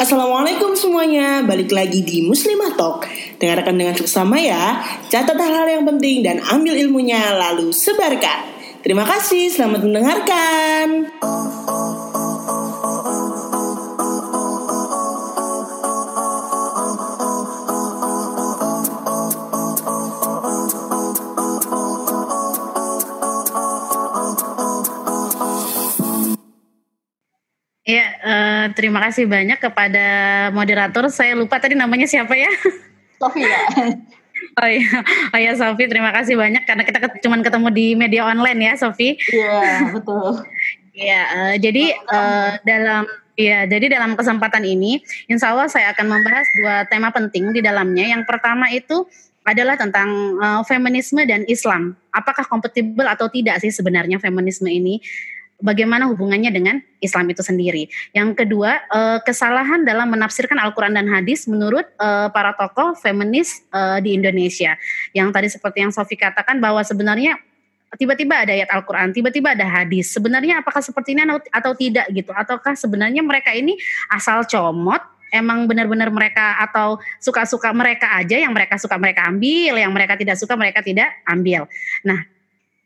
Assalamualaikum semuanya, balik lagi di Muslimah Talk. Dengarkan dengan seksama ya, catat hal-hal yang penting dan ambil ilmunya lalu sebarkan. Terima kasih, selamat mendengarkan. Terima kasih banyak kepada moderator. Saya lupa tadi namanya siapa ya? Sofia. Oh iya, oh iya Sofi, terima kasih banyak karena kita cuma ketemu di media online ya, Sofi. Iya, betul. Iya, uh, jadi uh, dalam ya, jadi dalam kesempatan ini, Insya Allah saya akan membahas dua tema penting di dalamnya. Yang pertama itu adalah tentang uh, feminisme dan Islam. Apakah kompatibel atau tidak sih sebenarnya feminisme ini? Bagaimana hubungannya dengan Islam itu sendiri. Yang kedua, uh, kesalahan dalam menafsirkan Al-Quran dan hadis menurut uh, para tokoh feminis uh, di Indonesia. Yang tadi seperti yang Sofi katakan bahwa sebenarnya tiba-tiba ada ayat Al-Quran, tiba-tiba ada hadis. Sebenarnya apakah seperti ini atau tidak gitu? Ataukah sebenarnya mereka ini asal comot, emang benar-benar mereka atau suka-suka mereka aja yang mereka suka mereka ambil, yang mereka tidak suka mereka tidak ambil. Nah,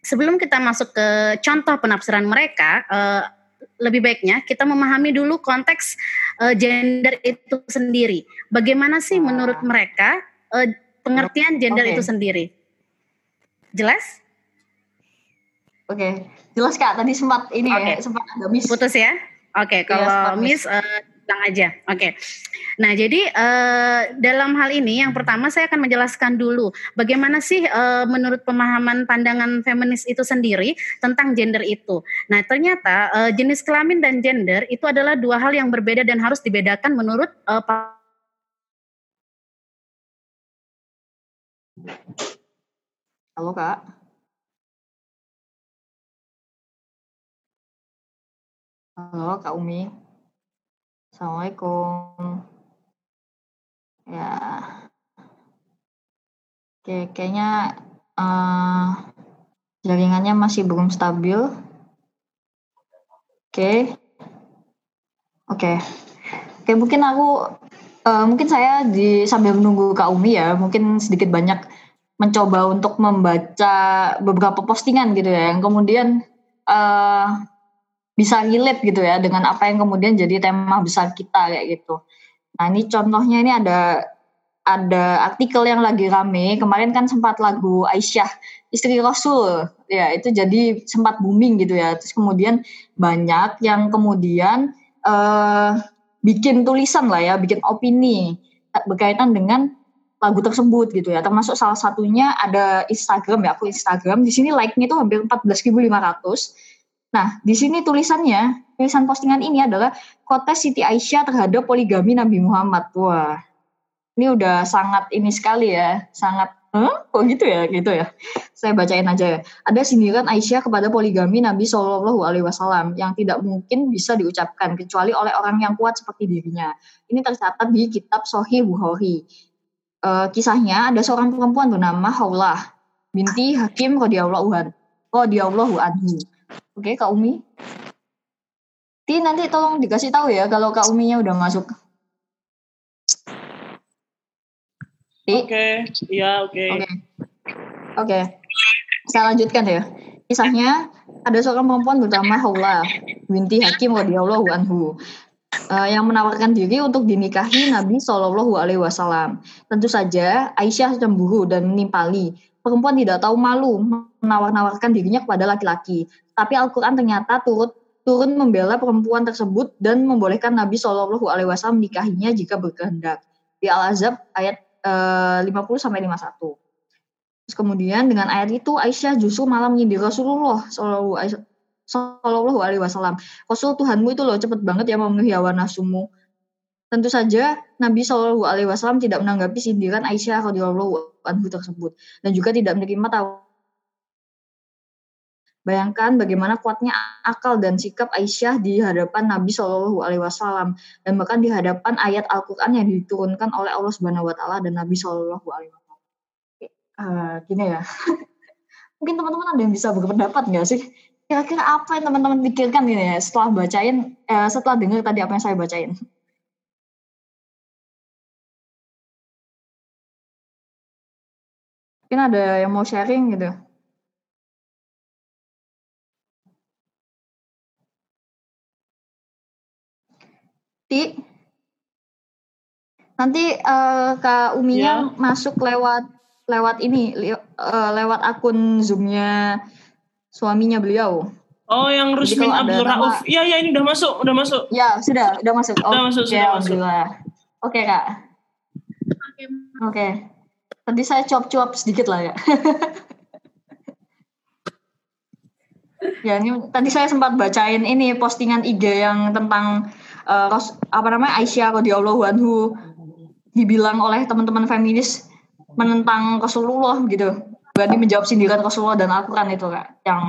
sebelum kita masuk ke contoh penafsiran mereka, uh, lebih baiknya kita memahami dulu konteks uh, gender itu sendiri. Bagaimana sih ah. menurut mereka uh, pengertian gender okay. itu sendiri? Jelas? Oke, okay. jelas kak. Tadi sempat ini okay. ya, sempat agak miss. Putus ya? Oke, okay, iya, kalau ya, miss, uh, bilang aja. Oke. Okay. Nah, jadi uh, dalam hal ini yang pertama saya akan menjelaskan dulu bagaimana sih uh, menurut pemahaman pandangan feminis itu sendiri tentang gender itu. Nah, ternyata uh, jenis kelamin dan gender itu adalah dua hal yang berbeda dan harus dibedakan menurut uh, Halo, Kak. Halo, Kak Umi. Assalamualaikum. Ya. Oke, kayaknya uh, jaringannya masih belum stabil. Oke. Oke. Oke, mungkin aku uh, mungkin saya di sambil menunggu Kak Umi ya, mungkin sedikit banyak mencoba untuk membaca beberapa postingan gitu ya, yang kemudian uh, bisa relate gitu ya dengan apa yang kemudian jadi tema besar kita kayak gitu. Nah ini contohnya ini ada ada artikel yang lagi rame. Kemarin kan sempat lagu Aisyah istri Rasul. Ya itu jadi sempat booming gitu ya. Terus kemudian banyak yang kemudian uh, bikin tulisan lah ya bikin opini berkaitan dengan lagu tersebut gitu ya. Termasuk salah satunya ada Instagram ya aku Instagram. Di sini like-nya itu hampir 14.500 Nah, di sini tulisannya, tulisan postingan ini adalah kota Siti Aisyah terhadap poligami Nabi Muhammad. Wah, ini udah sangat ini sekali ya, sangat Huh? Kok gitu ya? Gitu ya. Saya bacain aja ya. Ada sindiran Aisyah kepada poligami Nabi Shallallahu Alaihi Wasallam yang tidak mungkin bisa diucapkan kecuali oleh orang yang kuat seperti dirinya. Ini tercatat di kitab Sohih Bukhari. E, kisahnya ada seorang perempuan bernama Haulah binti Hakim radhiyallahu anhu. Oke, Kak Umi. Ti nanti tolong dikasih tahu ya kalau Kak Uminya udah masuk. Oke, iya oke. Oke. Oke. Saya lanjutkan ya. Kisahnya ada seorang perempuan bernama Haula binti Hakim radhiyallahu anhu uh, yang menawarkan diri untuk dinikahi Nabi Shallallahu Alaihi Wasallam. Tentu saja Aisyah cemburu dan menimpali. Perempuan tidak tahu malu menawar-nawarkan dirinya kepada laki-laki. Tapi Al-Quran ternyata turut turun membela perempuan tersebut dan membolehkan Nabi Shallallahu Alaihi Wasallam menikahinya jika berkehendak. Di Al-Azab ayat uh, 50 sampai 51. Terus kemudian dengan ayat itu Aisyah justru malah menyindir Rasulullah Shallallahu Alaihi Wasallam. Rasul Tuhanmu itu loh cepet banget ya memenuhi hawa nafsumu. Tentu saja Nabi Shallallahu Alaihi Wasallam tidak menanggapi sindiran Aisyah radhiyallahu anhu tersebut dan juga tidak menerima tahu Bayangkan bagaimana kuatnya akal dan sikap Aisyah di hadapan Nabi Shallallahu Alaihi Wasallam dan bahkan di hadapan ayat Al-Quran yang diturunkan oleh Allah Subhanahu Wa Taala dan Nabi Shallallahu Alaihi Wasallam. Uh, gini ya, mungkin teman-teman ada yang bisa berpendapat nggak sih? Kira-kira apa yang teman-teman pikirkan ini ya setelah bacain, eh, setelah dengar tadi apa yang saya bacain? Mungkin ada yang mau sharing gitu. Ti, nanti uh, Kak Uminya ya. masuk lewat lewat ini, uh, lewat akun Zoom-nya suaminya beliau. Oh, yang Rusmin Abdul Rauf. Iya, iya ini udah masuk, udah masuk. Ya, sudah, udah masuk. Udah oh, masuk, sudah masuk. Oke, Kak. Oke. Okay. Tadi saya cuap-cuap sedikit lah ya. ya, ini tadi saya sempat bacain ini postingan IG yang tentang uh, apa namanya Aisyah radhiyallahu anhu dibilang oleh teman-teman feminis menentang Rasulullah gitu. Berani menjawab sindiran Rasulullah dan Al-Quran itu kak. Yang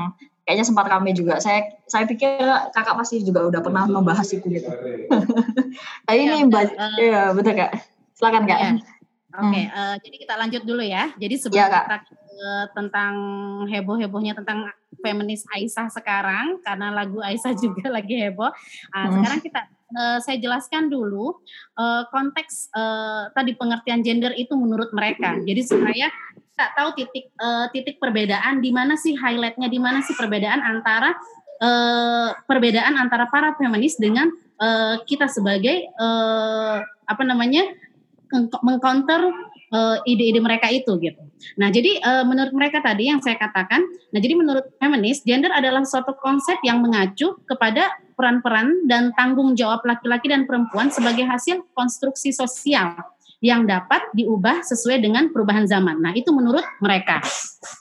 kayaknya sempat kami juga. Saya saya pikir kakak pasti juga udah pernah membahas itu gitu. Tapi ini ya, mbak, uh, ya betul kak. Silakan kak. Ya. Oke, okay, hmm. uh, jadi kita lanjut dulu ya. Jadi sebelum ya, kita ke tentang heboh-hebohnya tentang feminis Aisyah sekarang, karena lagu Aisyah juga lagi heboh. Uh, hmm. Sekarang kita uh, saya jelaskan dulu uh, konteks uh, tadi pengertian gender itu menurut mereka. Jadi supaya kita tahu titik uh, titik perbedaan di mana sih highlightnya, di mana sih perbedaan antara uh, perbedaan antara para feminis dengan uh, kita sebagai uh, apa namanya mengcounter ide-ide mereka itu gitu. Nah, jadi uh, menurut mereka tadi yang saya katakan, nah jadi menurut feminis, gender adalah suatu konsep yang mengacu kepada peran-peran dan tanggung jawab laki-laki dan perempuan sebagai hasil konstruksi sosial yang dapat diubah sesuai dengan perubahan zaman. Nah, itu menurut mereka.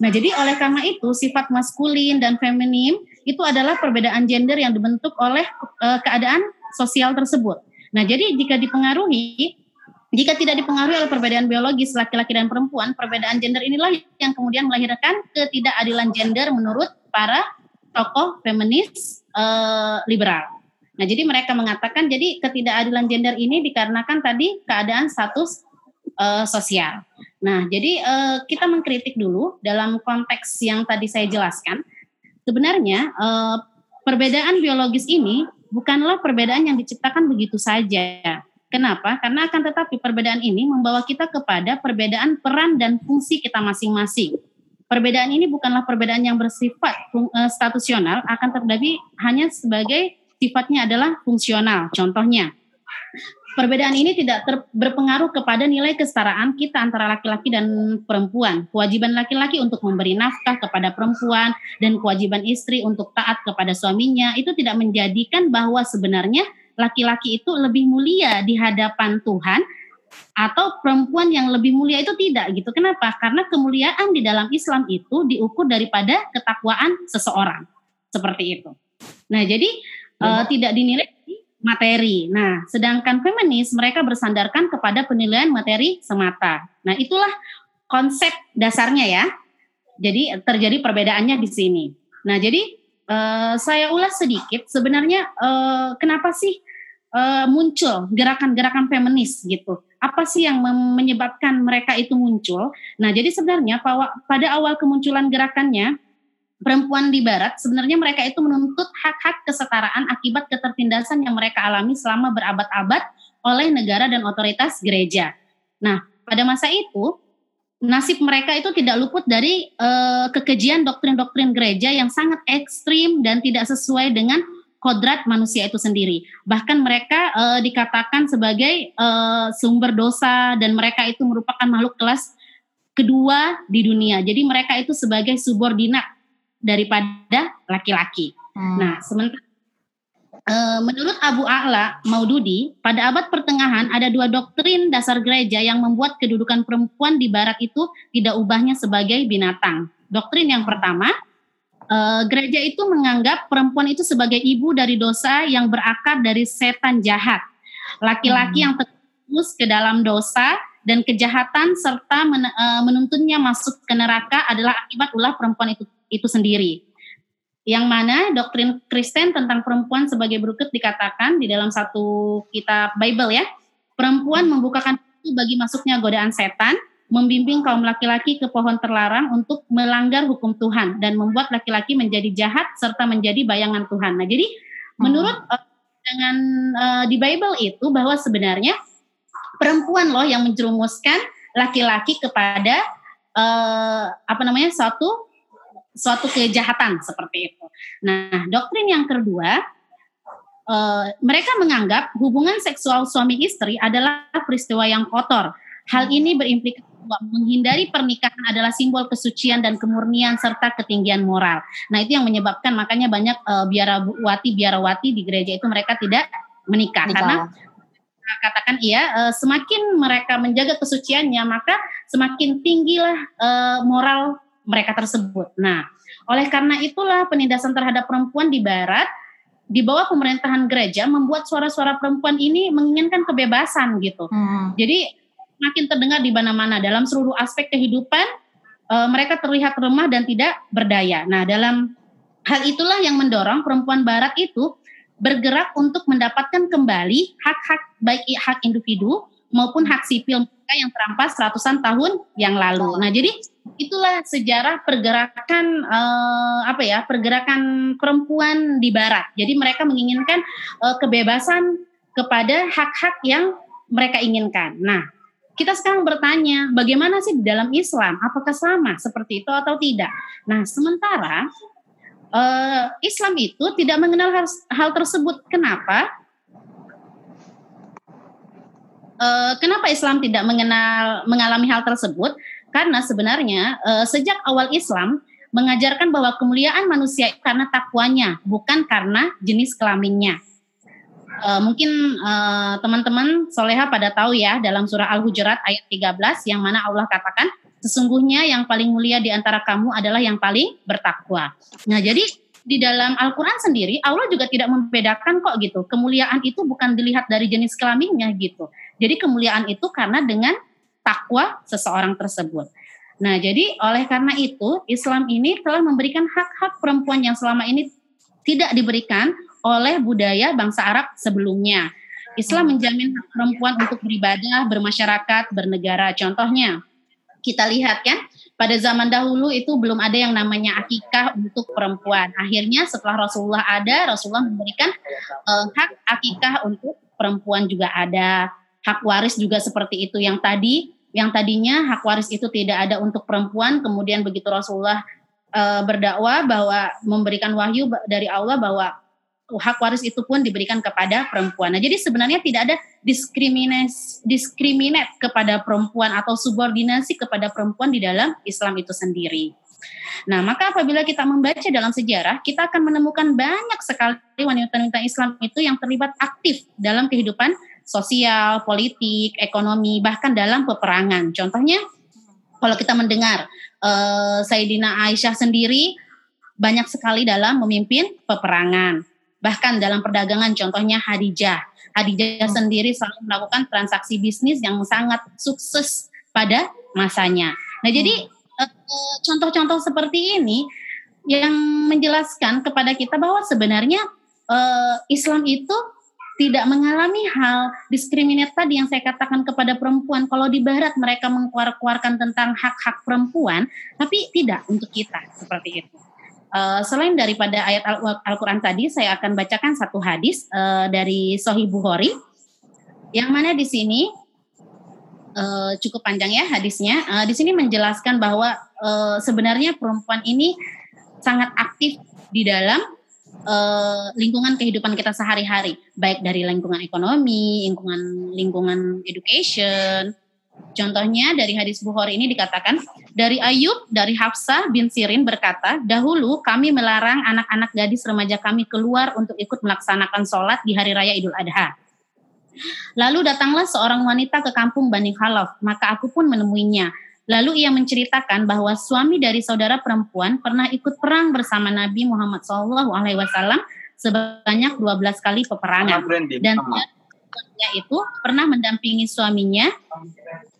Nah, jadi oleh karena itu sifat maskulin dan feminim itu adalah perbedaan gender yang dibentuk oleh uh, keadaan sosial tersebut. Nah, jadi jika dipengaruhi jika tidak dipengaruhi oleh perbedaan biologis laki-laki dan perempuan, perbedaan gender inilah yang kemudian melahirkan ketidakadilan gender menurut para tokoh feminis uh, liberal. Nah, jadi mereka mengatakan jadi ketidakadilan gender ini dikarenakan tadi keadaan status uh, sosial. Nah, jadi uh, kita mengkritik dulu dalam konteks yang tadi saya jelaskan. Sebenarnya perbedaan biologis ini bukanlah perbedaan yang diciptakan begitu saja Kenapa? Karena akan tetapi perbedaan ini membawa kita kepada perbedaan peran dan fungsi kita masing-masing. Perbedaan ini bukanlah perbedaan yang bersifat uh, statusional, akan terjadi hanya sebagai sifatnya adalah fungsional. Contohnya, perbedaan ini tidak ter, berpengaruh kepada nilai kesetaraan kita antara laki-laki dan perempuan. Kewajiban laki-laki untuk memberi nafkah kepada perempuan dan kewajiban istri untuk taat kepada suaminya itu tidak menjadikan bahwa sebenarnya laki-laki itu lebih mulia di hadapan Tuhan atau perempuan yang lebih mulia itu tidak gitu. Kenapa? Karena kemuliaan di dalam Islam itu diukur daripada ketakwaan seseorang. Seperti itu. Nah, jadi uh, tidak dinilai materi. Nah, sedangkan feminis mereka bersandarkan kepada penilaian materi semata. Nah, itulah konsep dasarnya ya. Jadi terjadi perbedaannya di sini. Nah, jadi uh, saya ulas sedikit sebenarnya uh, kenapa sih uh, muncul gerakan-gerakan feminis gitu. Apa sih yang menyebabkan mereka itu muncul? Nah, jadi sebenarnya pada awal kemunculan gerakannya perempuan di barat sebenarnya mereka itu menuntut hak-hak kesetaraan akibat ketertindasan yang mereka alami selama berabad-abad oleh negara dan otoritas gereja. Nah, pada masa itu nasib mereka itu tidak luput dari uh, kekejian doktrin-doktrin gereja yang sangat ekstrim dan tidak sesuai dengan kodrat manusia itu sendiri. Bahkan mereka uh, dikatakan sebagai uh, sumber dosa dan mereka itu merupakan makhluk kelas kedua di dunia. Jadi mereka itu sebagai subordinat daripada laki-laki. Hmm. Nah, sementara menurut Abu A'la Maududi, pada abad pertengahan ada dua doktrin dasar gereja yang membuat kedudukan perempuan di barat itu tidak ubahnya sebagai binatang. Doktrin yang pertama, uh, gereja itu menganggap perempuan itu sebagai ibu dari dosa yang berakar dari setan jahat. Laki-laki hmm. yang terus ke dalam dosa dan kejahatan serta uh, menuntunnya masuk ke neraka adalah akibat ulah perempuan itu itu sendiri. Yang mana doktrin Kristen tentang perempuan sebagai berikut dikatakan di dalam satu kitab Bible ya. Perempuan membukakan pintu bagi masuknya godaan setan, membimbing kaum laki-laki ke pohon terlarang untuk melanggar hukum Tuhan dan membuat laki-laki menjadi jahat serta menjadi bayangan Tuhan. Nah, jadi hmm. menurut uh, dengan uh, di Bible itu bahwa sebenarnya perempuan loh yang menjerumuskan laki-laki kepada uh, apa namanya suatu suatu kejahatan seperti itu. Nah, doktrin yang kedua, uh, mereka menganggap hubungan seksual suami istri adalah peristiwa yang kotor. Hal ini berimplikasi bahwa menghindari pernikahan adalah simbol kesucian dan kemurnian serta ketinggian moral. Nah, itu yang menyebabkan makanya banyak uh, biarawati biarawati di gereja itu mereka tidak menikah Nikah. karena katakan iya uh, semakin mereka menjaga kesuciannya maka semakin tinggilah moral mereka tersebut. Nah, oleh karena itulah penindasan terhadap perempuan di barat di bawah pemerintahan gereja membuat suara-suara perempuan ini menginginkan kebebasan gitu. Hmm. Jadi makin terdengar di mana-mana dalam seluruh aspek kehidupan uh, mereka terlihat lemah dan tidak berdaya. Nah, dalam hal itulah yang mendorong perempuan barat itu bergerak untuk mendapatkan kembali hak-hak baik hak individu maupun hak sipil mereka yang terampas ratusan tahun yang lalu. Nah, jadi itulah sejarah pergerakan uh, apa ya pergerakan perempuan di barat. Jadi mereka menginginkan uh, kebebasan kepada hak-hak yang mereka inginkan. Nah kita sekarang bertanya bagaimana sih di dalam Islam? Apakah sama seperti itu atau tidak? Nah sementara uh, Islam itu tidak mengenal hal, hal tersebut. Kenapa? Kenapa Islam tidak mengenal mengalami hal tersebut karena sebenarnya uh, sejak awal Islam mengajarkan bahwa kemuliaan manusia karena takwanya, bukan karena jenis kelaminnya. Uh, mungkin uh, teman-teman soleha pada tahu ya dalam surah Al-Hujurat ayat 13 yang mana Allah katakan sesungguhnya yang paling mulia di antara kamu adalah yang paling bertakwa. Nah, jadi di dalam Al-Quran sendiri Allah juga tidak membedakan kok gitu. Kemuliaan itu bukan dilihat dari jenis kelaminnya gitu. Jadi kemuliaan itu karena dengan takwa seseorang tersebut. Nah, jadi oleh karena itu Islam ini telah memberikan hak-hak perempuan yang selama ini tidak diberikan oleh budaya bangsa Arab sebelumnya. Islam menjamin hak perempuan untuk beribadah, bermasyarakat, bernegara. Contohnya, kita lihat kan, pada zaman dahulu itu belum ada yang namanya akikah untuk perempuan. Akhirnya setelah Rasulullah ada, Rasulullah memberikan uh, hak akikah untuk perempuan juga ada. Hak waris juga seperti itu yang tadi yang tadinya hak waris itu tidak ada untuk perempuan, kemudian begitu Rasulullah e, berdakwah bahwa memberikan wahyu dari Allah bahwa hak waris itu pun diberikan kepada perempuan. Nah, jadi sebenarnya tidak ada diskriminasi diskriminat kepada perempuan atau subordinasi kepada perempuan di dalam Islam itu sendiri. Nah, maka apabila kita membaca dalam sejarah, kita akan menemukan banyak sekali wanita-wanita Islam itu yang terlibat aktif dalam kehidupan sosial, politik, ekonomi, bahkan dalam peperangan. Contohnya, kalau kita mendengar uh, Sayyidina Aisyah sendiri banyak sekali dalam memimpin peperangan. Bahkan dalam perdagangan, contohnya Hadijah. Hadijah hmm. sendiri selalu melakukan transaksi bisnis yang sangat sukses pada masanya. Nah, hmm. jadi eh, contoh-contoh seperti ini yang menjelaskan kepada kita bahwa sebenarnya uh, Islam itu tidak mengalami hal diskriminat tadi yang saya katakan kepada perempuan. Kalau di barat mereka mengkuar-kuarkan tentang hak-hak perempuan, tapi tidak untuk kita seperti itu. Uh, selain daripada ayat Al-Quran tadi, saya akan bacakan satu hadis uh, dari Sohih Bukhari, yang mana di sini uh, cukup panjang ya hadisnya. Uh, di sini menjelaskan bahwa uh, sebenarnya perempuan ini sangat aktif di dalam uh, lingkungan kehidupan kita sehari-hari, baik dari lingkungan ekonomi, lingkungan lingkungan education. Contohnya dari hadis Bukhari ini dikatakan dari Ayub dari Hafsah bin Sirin berkata, dahulu kami melarang anak-anak gadis remaja kami keluar untuk ikut melaksanakan sholat di hari raya Idul Adha. Lalu datanglah seorang wanita ke kampung Bani Khalaf, maka aku pun menemuinya. Lalu ia menceritakan bahwa suami dari saudara perempuan pernah ikut perang bersama Nabi Muhammad SAW sebanyak 12 kali peperangan. Dan dia itu pernah mendampingi suaminya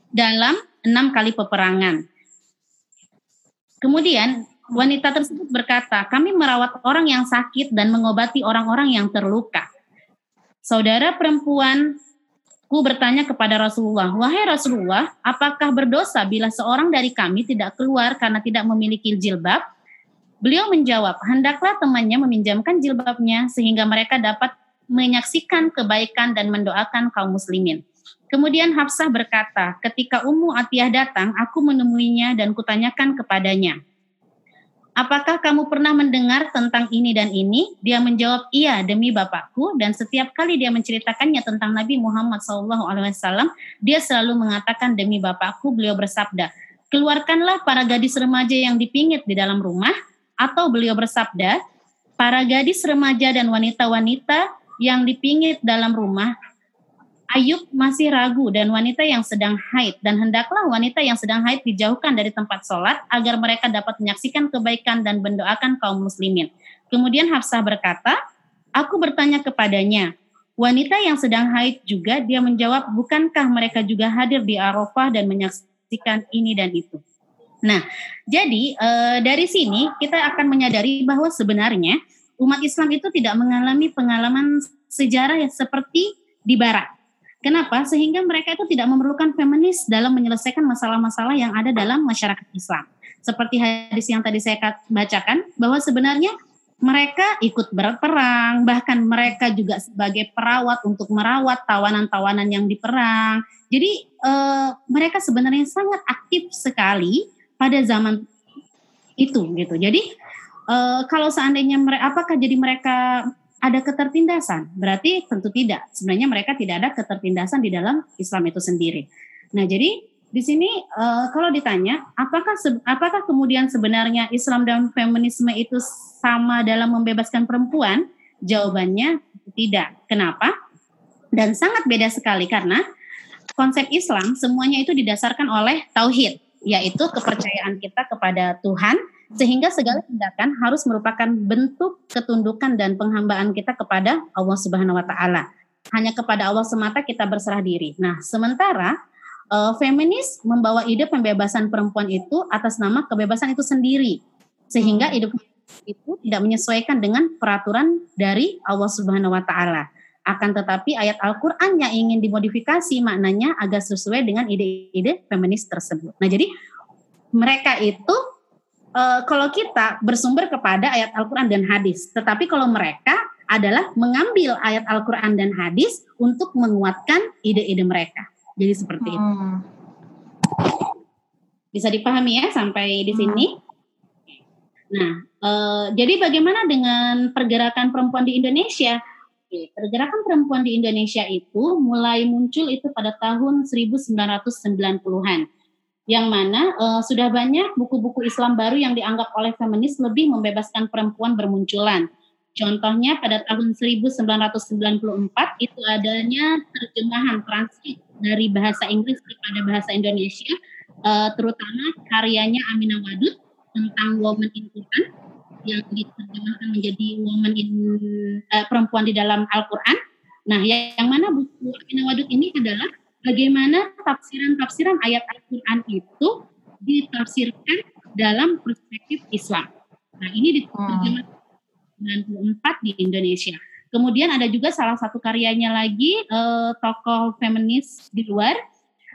dalam enam kali peperangan. Kemudian wanita tersebut berkata, kami merawat orang yang sakit dan mengobati orang-orang yang terluka. Saudara perempuan Ku bertanya kepada Rasulullah, "Wahai Rasulullah, apakah berdosa bila seorang dari kami tidak keluar karena tidak memiliki jilbab?" Beliau menjawab, "Hendaklah temannya meminjamkan jilbabnya sehingga mereka dapat menyaksikan kebaikan dan mendoakan kaum muslimin." Kemudian Hafsah berkata, ketika Ummu Atiyah datang, aku menemuinya dan kutanyakan kepadanya, Apakah kamu pernah mendengar tentang ini dan ini? Dia menjawab, iya demi bapakku. Dan setiap kali dia menceritakannya tentang Nabi Muhammad SAW, dia selalu mengatakan demi bapakku. Beliau bersabda, keluarkanlah para gadis remaja yang dipingit di dalam rumah. Atau beliau bersabda, para gadis remaja dan wanita-wanita yang dipingit dalam rumah Ayub masih ragu dan wanita yang sedang haid dan hendaklah wanita yang sedang haid dijauhkan dari tempat sholat agar mereka dapat menyaksikan kebaikan dan mendoakan kaum muslimin. Kemudian Hafsah berkata, aku bertanya kepadanya, wanita yang sedang haid juga dia menjawab, bukankah mereka juga hadir di Arafah dan menyaksikan ini dan itu. Nah, jadi e, dari sini kita akan menyadari bahwa sebenarnya umat Islam itu tidak mengalami pengalaman sejarah yang seperti di Barat Kenapa? Sehingga mereka itu tidak memerlukan feminis dalam menyelesaikan masalah-masalah yang ada dalam masyarakat Islam. Seperti hadis yang tadi saya bacakan, bahwa sebenarnya mereka ikut berperang, bahkan mereka juga sebagai perawat untuk merawat tawanan-tawanan yang diperang. Jadi eh, mereka sebenarnya sangat aktif sekali pada zaman itu gitu. Jadi eh, kalau seandainya mereka, apakah jadi mereka ada ketertindasan? Berarti tentu tidak. Sebenarnya mereka tidak ada ketertindasan di dalam Islam itu sendiri. Nah, jadi di sini uh, kalau ditanya apakah apakah kemudian sebenarnya Islam dan feminisme itu sama dalam membebaskan perempuan? Jawabannya tidak. Kenapa? Dan sangat beda sekali karena konsep Islam semuanya itu didasarkan oleh tauhid, yaitu kepercayaan kita kepada Tuhan sehingga segala tindakan harus merupakan bentuk ketundukan dan penghambaan kita kepada Allah Subhanahu wa taala. Hanya kepada Allah semata kita berserah diri. Nah, sementara uh, feminis membawa ide pembebasan perempuan itu atas nama kebebasan itu sendiri. Sehingga hidup itu tidak menyesuaikan dengan peraturan dari Allah Subhanahu wa taala. Akan tetapi ayat Al-Qur'an yang ingin dimodifikasi maknanya agak sesuai dengan ide-ide feminis tersebut. Nah, jadi mereka itu uh, kalau kita bersumber kepada ayat Al-Quran dan hadis, tetapi kalau mereka adalah mengambil ayat Al-Quran dan hadis untuk menguatkan ide-ide mereka. Jadi seperti hmm. itu. Bisa dipahami ya sampai di hmm. sini? Nah, uh, jadi bagaimana dengan pergerakan perempuan di Indonesia? pergerakan perempuan di Indonesia itu mulai muncul itu pada tahun 1990-an yang mana uh, sudah banyak buku-buku Islam baru yang dianggap oleh feminis lebih membebaskan perempuan bermunculan. Contohnya pada tahun 1994 itu adanya terjemahan translate dari bahasa Inggris kepada bahasa Indonesia, uh, terutama karyanya Aminah Wadud tentang woman in Quran yang diterjemahkan menjadi woman in uh, perempuan di dalam Al-Quran. Nah, yang mana buku Aminah Wadud ini adalah bagaimana tafsiran-tafsiran ayat Al-Quran itu ditafsirkan dalam perspektif Islam. Nah ini diterjemahkan hmm. 94 di Indonesia. Kemudian ada juga salah satu karyanya lagi eh, tokoh feminis di luar,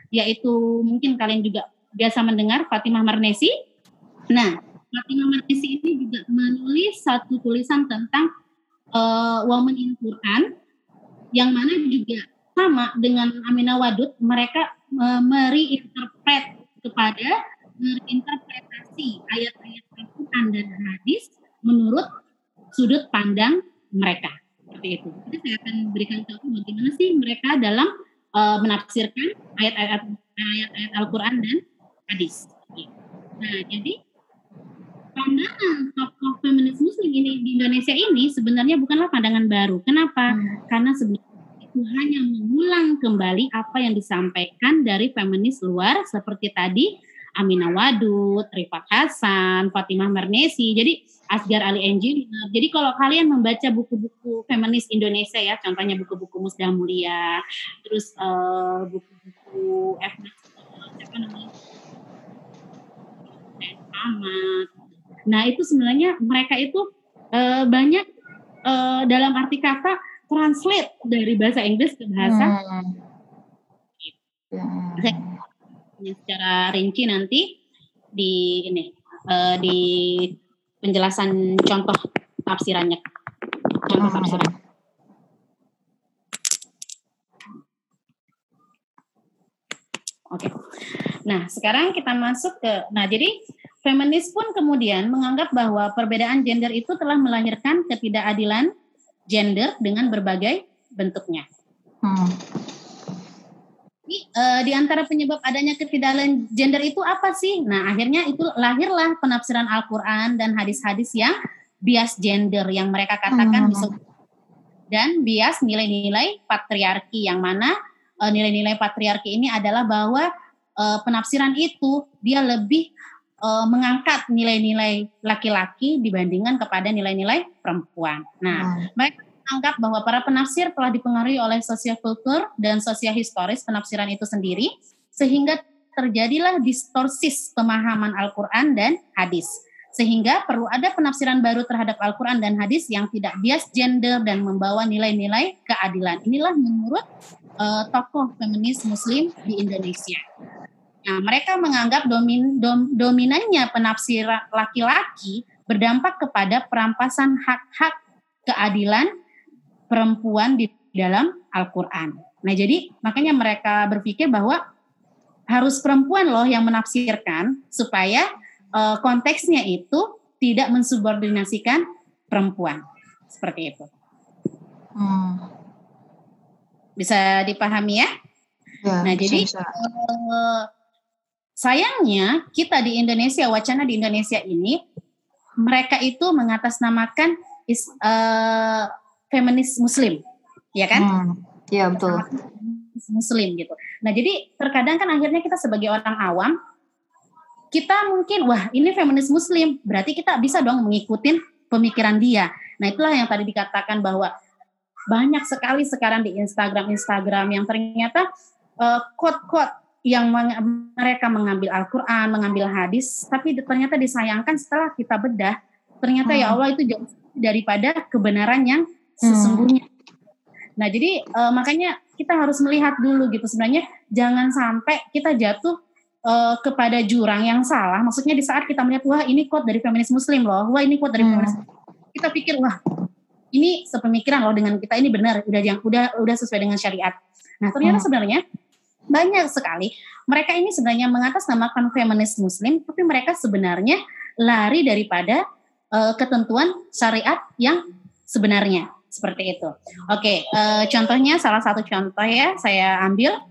yaitu mungkin kalian juga biasa mendengar Fatimah Marnesi. Nah, Fatimah Marnesi ini juga menulis satu tulisan tentang uh, woman in Quran, yang mana juga sama dengan Amina Wadud, mereka uh, merinterpret kepada merinterpretasi ayat-ayat Al-Quran dan hadis menurut sudut pandang mereka. Seperti itu. Jadi saya akan berikan tahu bagaimana sih mereka dalam uh, menafsirkan ayat-ayat ayat-ayat Al-Quran dan hadis. Nah, jadi pandangan tokoh feminis muslim ini di Indonesia ini sebenarnya bukanlah pandangan baru. Kenapa? Hmm. Karena sebenarnya itu hanya mengulang kembali apa yang disampaikan dari feminis luar seperti tadi Amina Wadud, Rifat Hasan, Fatimah Marnesi, jadi Asgar Ali Engineer. Jadi kalau kalian membaca buku-buku feminis Indonesia ya, contohnya buku-buku Musda Mulia, terus uh, buku-buku F. apa namanya? Nah itu sebenarnya mereka itu uh, banyak uh, dalam arti kata translate dari bahasa Inggris ke bahasa hmm. hmm. secara rinci nanti di ini uh, di penjelasan contoh tafsirannya contoh hmm. tafsiran Oke. Okay. Nah, sekarang kita masuk ke nah jadi feminis pun kemudian menganggap bahwa perbedaan gender itu telah melahirkan ketidakadilan gender dengan berbagai bentuknya. Hmm. Jadi, uh, di antara penyebab adanya ketidakadilan gender itu apa sih? Nah, akhirnya itu lahirlah penafsiran Al-Qur'an dan hadis-hadis yang bias gender yang mereka katakan hmm. dan bias nilai-nilai patriarki yang mana uh, nilai-nilai patriarki ini adalah bahwa uh, penafsiran itu dia lebih uh, mengangkat nilai-nilai laki-laki dibandingkan kepada nilai-nilai perempuan. Nah, hmm. mereka menganggap bahwa para penafsir telah dipengaruhi oleh sosial-kultur dan sosial historis penafsiran itu sendiri, sehingga terjadilah distorsis pemahaman Al-Quran dan hadis. Sehingga perlu ada penafsiran baru terhadap Al-Quran dan hadis yang tidak bias gender dan membawa nilai-nilai keadilan. Inilah menurut uh, tokoh feminis muslim di Indonesia. Nah, mereka menganggap domin, dom, dominannya penafsir laki-laki berdampak kepada perampasan hak-hak keadilan perempuan di dalam Al-Quran. Nah, jadi makanya mereka berpikir bahwa harus perempuan loh yang menafsirkan supaya uh, konteksnya itu tidak mensubordinasikan perempuan. Seperti itu. Hmm. Bisa dipahami ya? ya nah, jadi Uh, sayangnya kita di Indonesia, wacana di Indonesia ini mereka itu mengatasnamakan is, uh, feminis muslim, ya kan? Hmm, iya betul. Muslim gitu. Nah, jadi terkadang kan akhirnya kita sebagai orang awam kita mungkin wah ini feminis muslim, berarti kita bisa dong mengikuti pemikiran dia. Nah, itulah yang tadi dikatakan bahwa banyak sekali sekarang di Instagram Instagram yang ternyata uh, quote-quote yang meng mereka mengambil Al-Quran, mengambil hadis, tapi ternyata disayangkan setelah kita bedah, ternyata ya hmm. ya Allah itu jauh daripada kebenaran yang hmm. sesungguhnya. Hmm. Nah, jadi uh, makanya kita harus melihat dulu gitu sebenarnya jangan sampai kita jatuh uh, kepada jurang yang salah. Maksudnya di saat kita melihat wah ini quote dari feminis muslim loh, wah ini quote dari hmm. feminis kita pikir wah ini sepemikiran loh dengan kita ini benar udah yang udah udah sesuai dengan syariat. Nah ternyata hmm. sebenarnya banyak sekali mereka ini sebenarnya mengatasnamakan feminis muslim tapi mereka sebenarnya lari daripada uh, ketentuan syariat yang sebenarnya seperti itu. Oke, uh, contohnya salah satu contoh ya saya ambil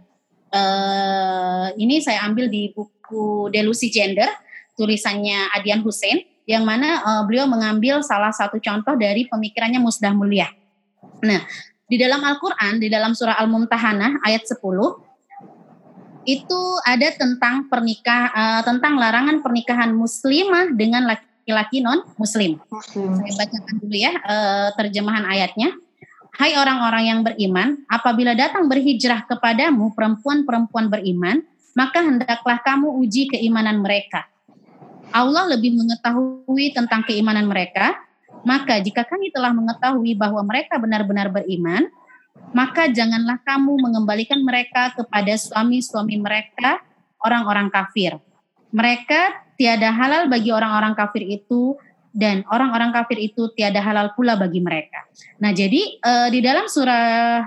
uh, ini saya ambil di buku Delusi Gender tulisannya Adian Hussein yang mana uh, beliau mengambil salah satu contoh dari pemikirannya Musdah Mulia. Nah, di dalam Al-Qur'an di dalam surah Al-Mumtahanah ayat 10 itu ada tentang pernikah uh, tentang larangan pernikahan muslimah dengan laki-laki non muslim. muslim. Saya bacakan dulu ya uh, terjemahan ayatnya. Hai orang-orang yang beriman, apabila datang berhijrah kepadamu perempuan-perempuan beriman, maka hendaklah kamu uji keimanan mereka Allah lebih mengetahui tentang keimanan mereka, maka jika kami telah mengetahui bahwa mereka benar-benar beriman, maka janganlah kamu mengembalikan mereka kepada suami-suami mereka, orang-orang kafir. Mereka tiada halal bagi orang-orang kafir itu dan orang-orang kafir itu tiada halal pula bagi mereka. Nah, jadi uh, di dalam surah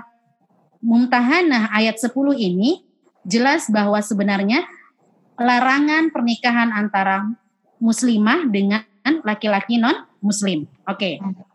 Mumtahanah ayat 10 ini jelas bahwa sebenarnya larangan pernikahan antara muslimah dengan laki-laki non muslim. Oke. Okay.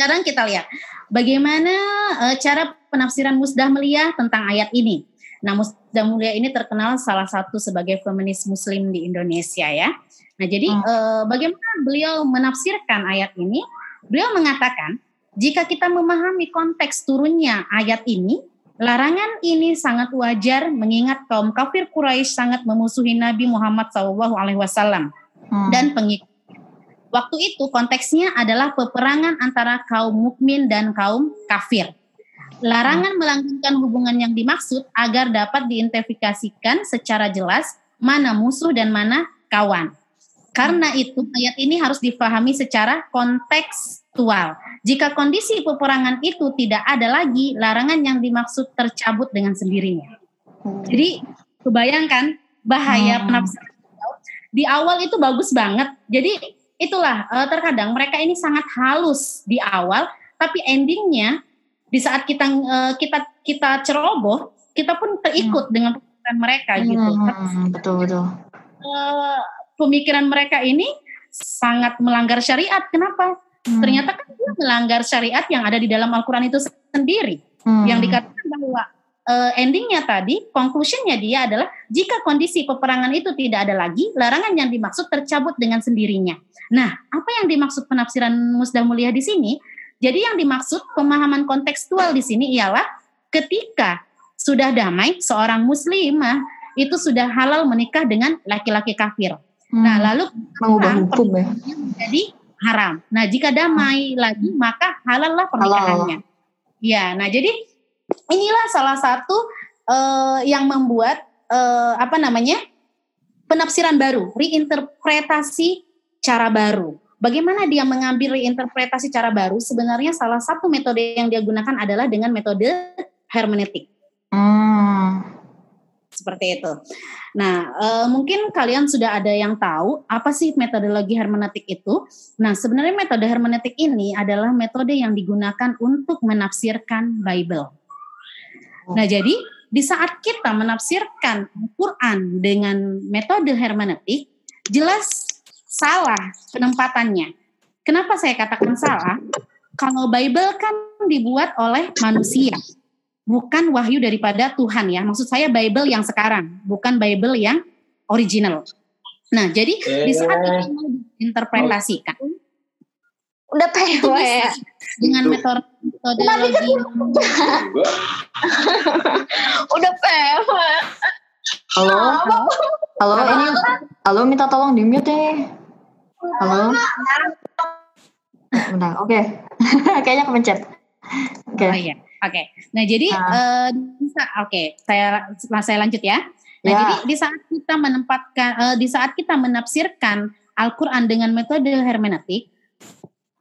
Sekarang kita lihat bagaimana uh, cara penafsiran Musdah Mulia tentang ayat ini. Nah, Musdah Mulia ini terkenal salah satu sebagai feminis muslim di Indonesia ya. Nah, jadi hmm. uh, bagaimana beliau menafsirkan ayat ini? Beliau mengatakan, jika kita memahami konteks turunnya ayat ini, larangan ini sangat wajar mengingat kaum kafir Quraisy sangat memusuhi Nabi Muhammad SAW hmm. dan pengikut. Waktu itu konteksnya adalah peperangan antara kaum mukmin dan kaum kafir. Larangan melanggengkan hubungan yang dimaksud agar dapat diidentifikasikan secara jelas mana musuh dan mana kawan. Karena itu ayat ini harus difahami secara kontekstual. Jika kondisi peperangan itu tidak ada lagi, larangan yang dimaksud tercabut dengan sendirinya. Jadi kebayangkan bahaya hmm. penafsiran di awal itu bagus banget. Jadi itulah uh, terkadang mereka ini sangat halus di awal, tapi endingnya di saat kita uh, kita kita ceroboh, kita pun terikut hmm. dengan pemikiran mereka gitu. Hmm, betul betul. Uh, pemikiran mereka ini sangat melanggar syariat. Kenapa? Hmm. Ternyata kan dia melanggar syariat yang ada di dalam Al-Quran itu sendiri. Hmm. Yang dikatakan bahwa uh, endingnya tadi, conclusionnya dia adalah jika kondisi peperangan itu tidak ada lagi, larangan yang dimaksud tercabut dengan sendirinya. Nah, apa yang dimaksud penafsiran Musdah Mulia di sini? Jadi yang dimaksud pemahaman kontekstual di sini ialah ketika sudah damai, seorang muslimah itu sudah halal menikah dengan laki-laki kafir. Hmm. Nah, lalu mengubah hukum ya. Jadi haram. Nah, jika damai hmm. lagi maka halal lah pernikahannya. Halal. Ya, nah jadi inilah salah satu uh, yang membuat uh, apa namanya? penafsiran baru, reinterpretasi cara baru. Bagaimana dia mengambil reinterpretasi cara baru? Sebenarnya salah satu metode yang dia gunakan adalah dengan metode hermeneutik. Hmm. Seperti itu. Nah, e, mungkin kalian sudah ada yang tahu apa sih metodologi hermeneutik itu. Nah, sebenarnya metode hermeneutik ini adalah metode yang digunakan untuk menafsirkan Bible. Nah, jadi di saat kita menafsirkan Al-Quran dengan metode hermeneutik, jelas salah penempatannya. Kenapa saya katakan salah? Kalau Bible kan dibuat oleh manusia bukan wahyu daripada Tuhan ya. Maksud saya Bible yang sekarang, bukan Bible yang original. Nah, jadi eh. di saat kita mau interpretasikan udah PW ya dengan metode metodologi udah PW halo halo ini halo minta tolong di mute nih halo bentar oke okay. kayaknya kepencet oke okay. oh, iya Oke, okay. nah jadi uh. uh, oke, okay, saya saya lanjut ya. Nah, ya. jadi di saat kita menempatkan, uh, di saat kita menafsirkan Al-Quran dengan metode hermeneutik,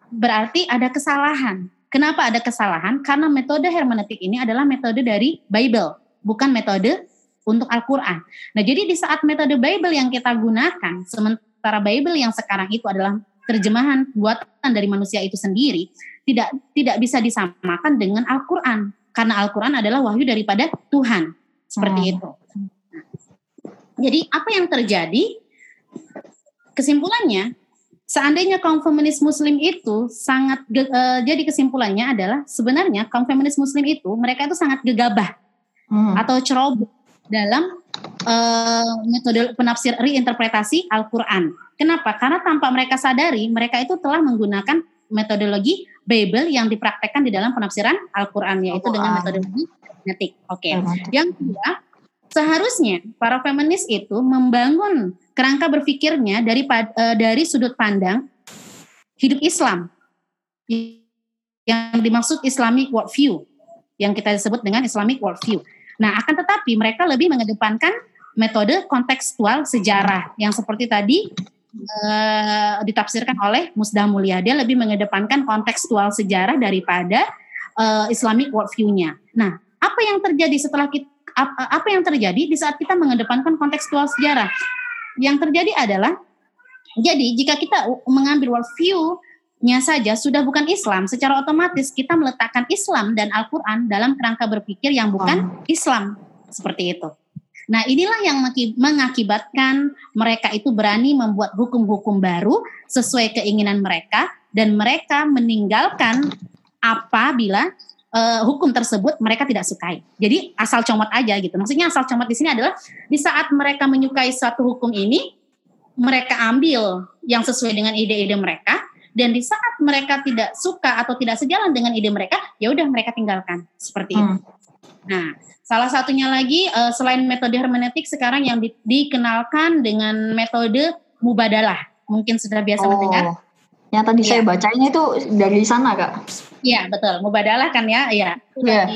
berarti ada kesalahan. Kenapa ada kesalahan? Karena metode hermeneutik ini adalah metode dari Bible, bukan metode untuk Al-Quran. Nah, jadi di saat metode Bible yang kita gunakan, sementara Bible yang sekarang itu adalah terjemahan buatan dari manusia itu sendiri, tidak tidak bisa disamakan dengan Al-Qur'an karena Al-Qur'an adalah wahyu daripada Tuhan. Seperti hmm. itu. Jadi apa yang terjadi? Kesimpulannya, seandainya kaum feminis muslim itu sangat uh, jadi kesimpulannya adalah sebenarnya kaum feminis muslim itu mereka itu sangat gegabah hmm. atau ceroboh dalam uh, metode penafsir reinterpretasi Al-Qur'an. Kenapa? Karena tanpa mereka sadari mereka itu telah menggunakan metodologi Bible yang dipraktekkan di dalam penafsiran Al-Qur'an yaitu Al dengan metodologi genetik. Oke. Okay. Yang kedua, seharusnya para feminis itu membangun kerangka berpikirnya dari uh, dari sudut pandang hidup Islam yang dimaksud Islamic worldview yang kita sebut dengan Islamic worldview. Nah, akan tetapi mereka lebih mengedepankan metode kontekstual sejarah yang seperti tadi uh, ditafsirkan oleh Musdah Mulia. Dia lebih mengedepankan kontekstual sejarah daripada uh, Islamic worldview-nya. Nah, apa yang terjadi setelah kita apa yang terjadi di saat kita mengedepankan kontekstual sejarah? Yang terjadi adalah jadi jika kita mengambil worldview-nya saja sudah bukan Islam, secara otomatis kita meletakkan Islam dan Al-Qur'an dalam kerangka berpikir yang bukan Islam. Seperti itu. Nah, inilah yang mengakibatkan mereka itu berani membuat hukum-hukum baru sesuai keinginan mereka dan mereka meninggalkan apabila uh, hukum tersebut mereka tidak sukai. Jadi asal comot aja gitu. Maksudnya asal comot di sini adalah di saat mereka menyukai suatu hukum ini, mereka ambil yang sesuai dengan ide-ide mereka dan di saat mereka tidak suka atau tidak sejalan dengan ide mereka, ya udah mereka tinggalkan seperti hmm. itu. Nah, Salah satunya lagi uh, selain metode hermeneutik sekarang yang di, dikenalkan dengan metode mubadalah. Mungkin sudah biasa oh, mendengar. Yang tadi ya. saya bacanya itu dari sana, Kak. Iya, betul. Mubadalah kan ya, iya. Yeah.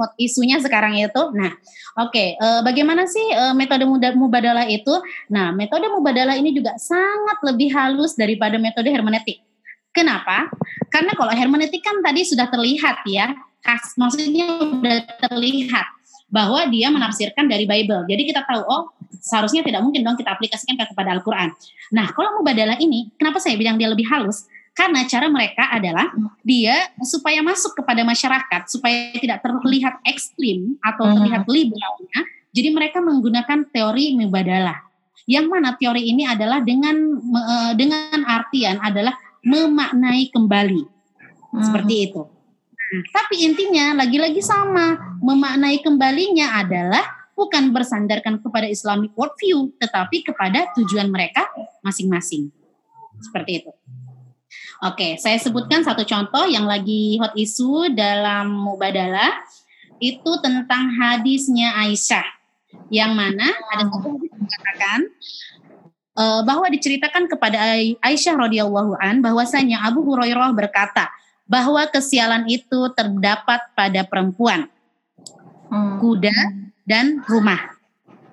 Hot isunya sekarang itu. Nah, oke, okay. uh, eh, bagaimana sih uh, metode mubadalah itu? Nah, metode mubadalah ini juga sangat lebih halus daripada metode hermeneutik. Kenapa? Karena kalau hermeneutik kan tadi sudah terlihat ya, khas maksudnya sudah terlihat bahwa dia menafsirkan dari Bible. Jadi kita tahu oh seharusnya tidak mungkin dong kita aplikasikan kepada Al-Qur'an. Nah, kalau mubadalah ini kenapa saya bilang dia lebih halus? Karena cara mereka adalah dia supaya masuk kepada masyarakat, supaya tidak terlihat ekstrim atau hmm. terlihat liberalnya, Jadi mereka menggunakan teori mubadalah. Yang mana teori ini adalah dengan uh, dengan artian adalah memaknai kembali. Seperti itu. Nah, tapi intinya lagi-lagi sama, memaknai kembalinya adalah bukan bersandarkan kepada Islamic worldview, tetapi kepada tujuan mereka masing-masing. Seperti itu. Oke, saya sebutkan satu contoh yang lagi hot isu dalam Mubadalah itu tentang hadisnya Aisyah yang mana ada satu hadis mengatakan uh, bahwa diceritakan kepada Aisyah radhiyallahu an bahwasanya Abu Hurairah berkata bahwa kesialan itu terdapat pada perempuan, hmm. kuda dan rumah.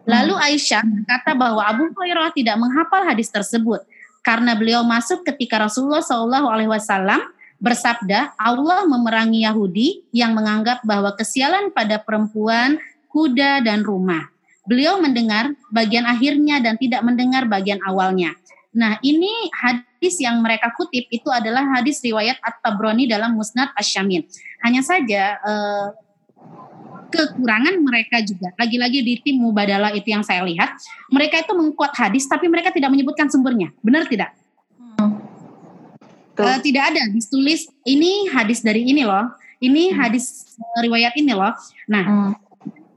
Lalu Aisyah berkata bahwa Abu Hurairah tidak menghafal hadis tersebut karena beliau masuk ketika Rasulullah Shallallahu Alaihi Wasallam bersabda Allah memerangi Yahudi yang menganggap bahwa kesialan pada perempuan, kuda dan rumah. Beliau mendengar bagian akhirnya dan tidak mendengar bagian awalnya. Nah, ini hadis yang mereka kutip itu adalah hadis riwayat At-Tabrani dalam Musnad Asy-Syamin. Hanya saja eh, kekurangan mereka juga. Lagi-lagi di tim Mubadalah itu yang saya lihat, mereka itu mengkuat hadis tapi mereka tidak menyebutkan sumbernya. Benar tidak? Hmm. Uh, tidak ada ditulis ini hadis dari ini loh, ini hmm. hadis uh, riwayat ini loh. Nah, hmm.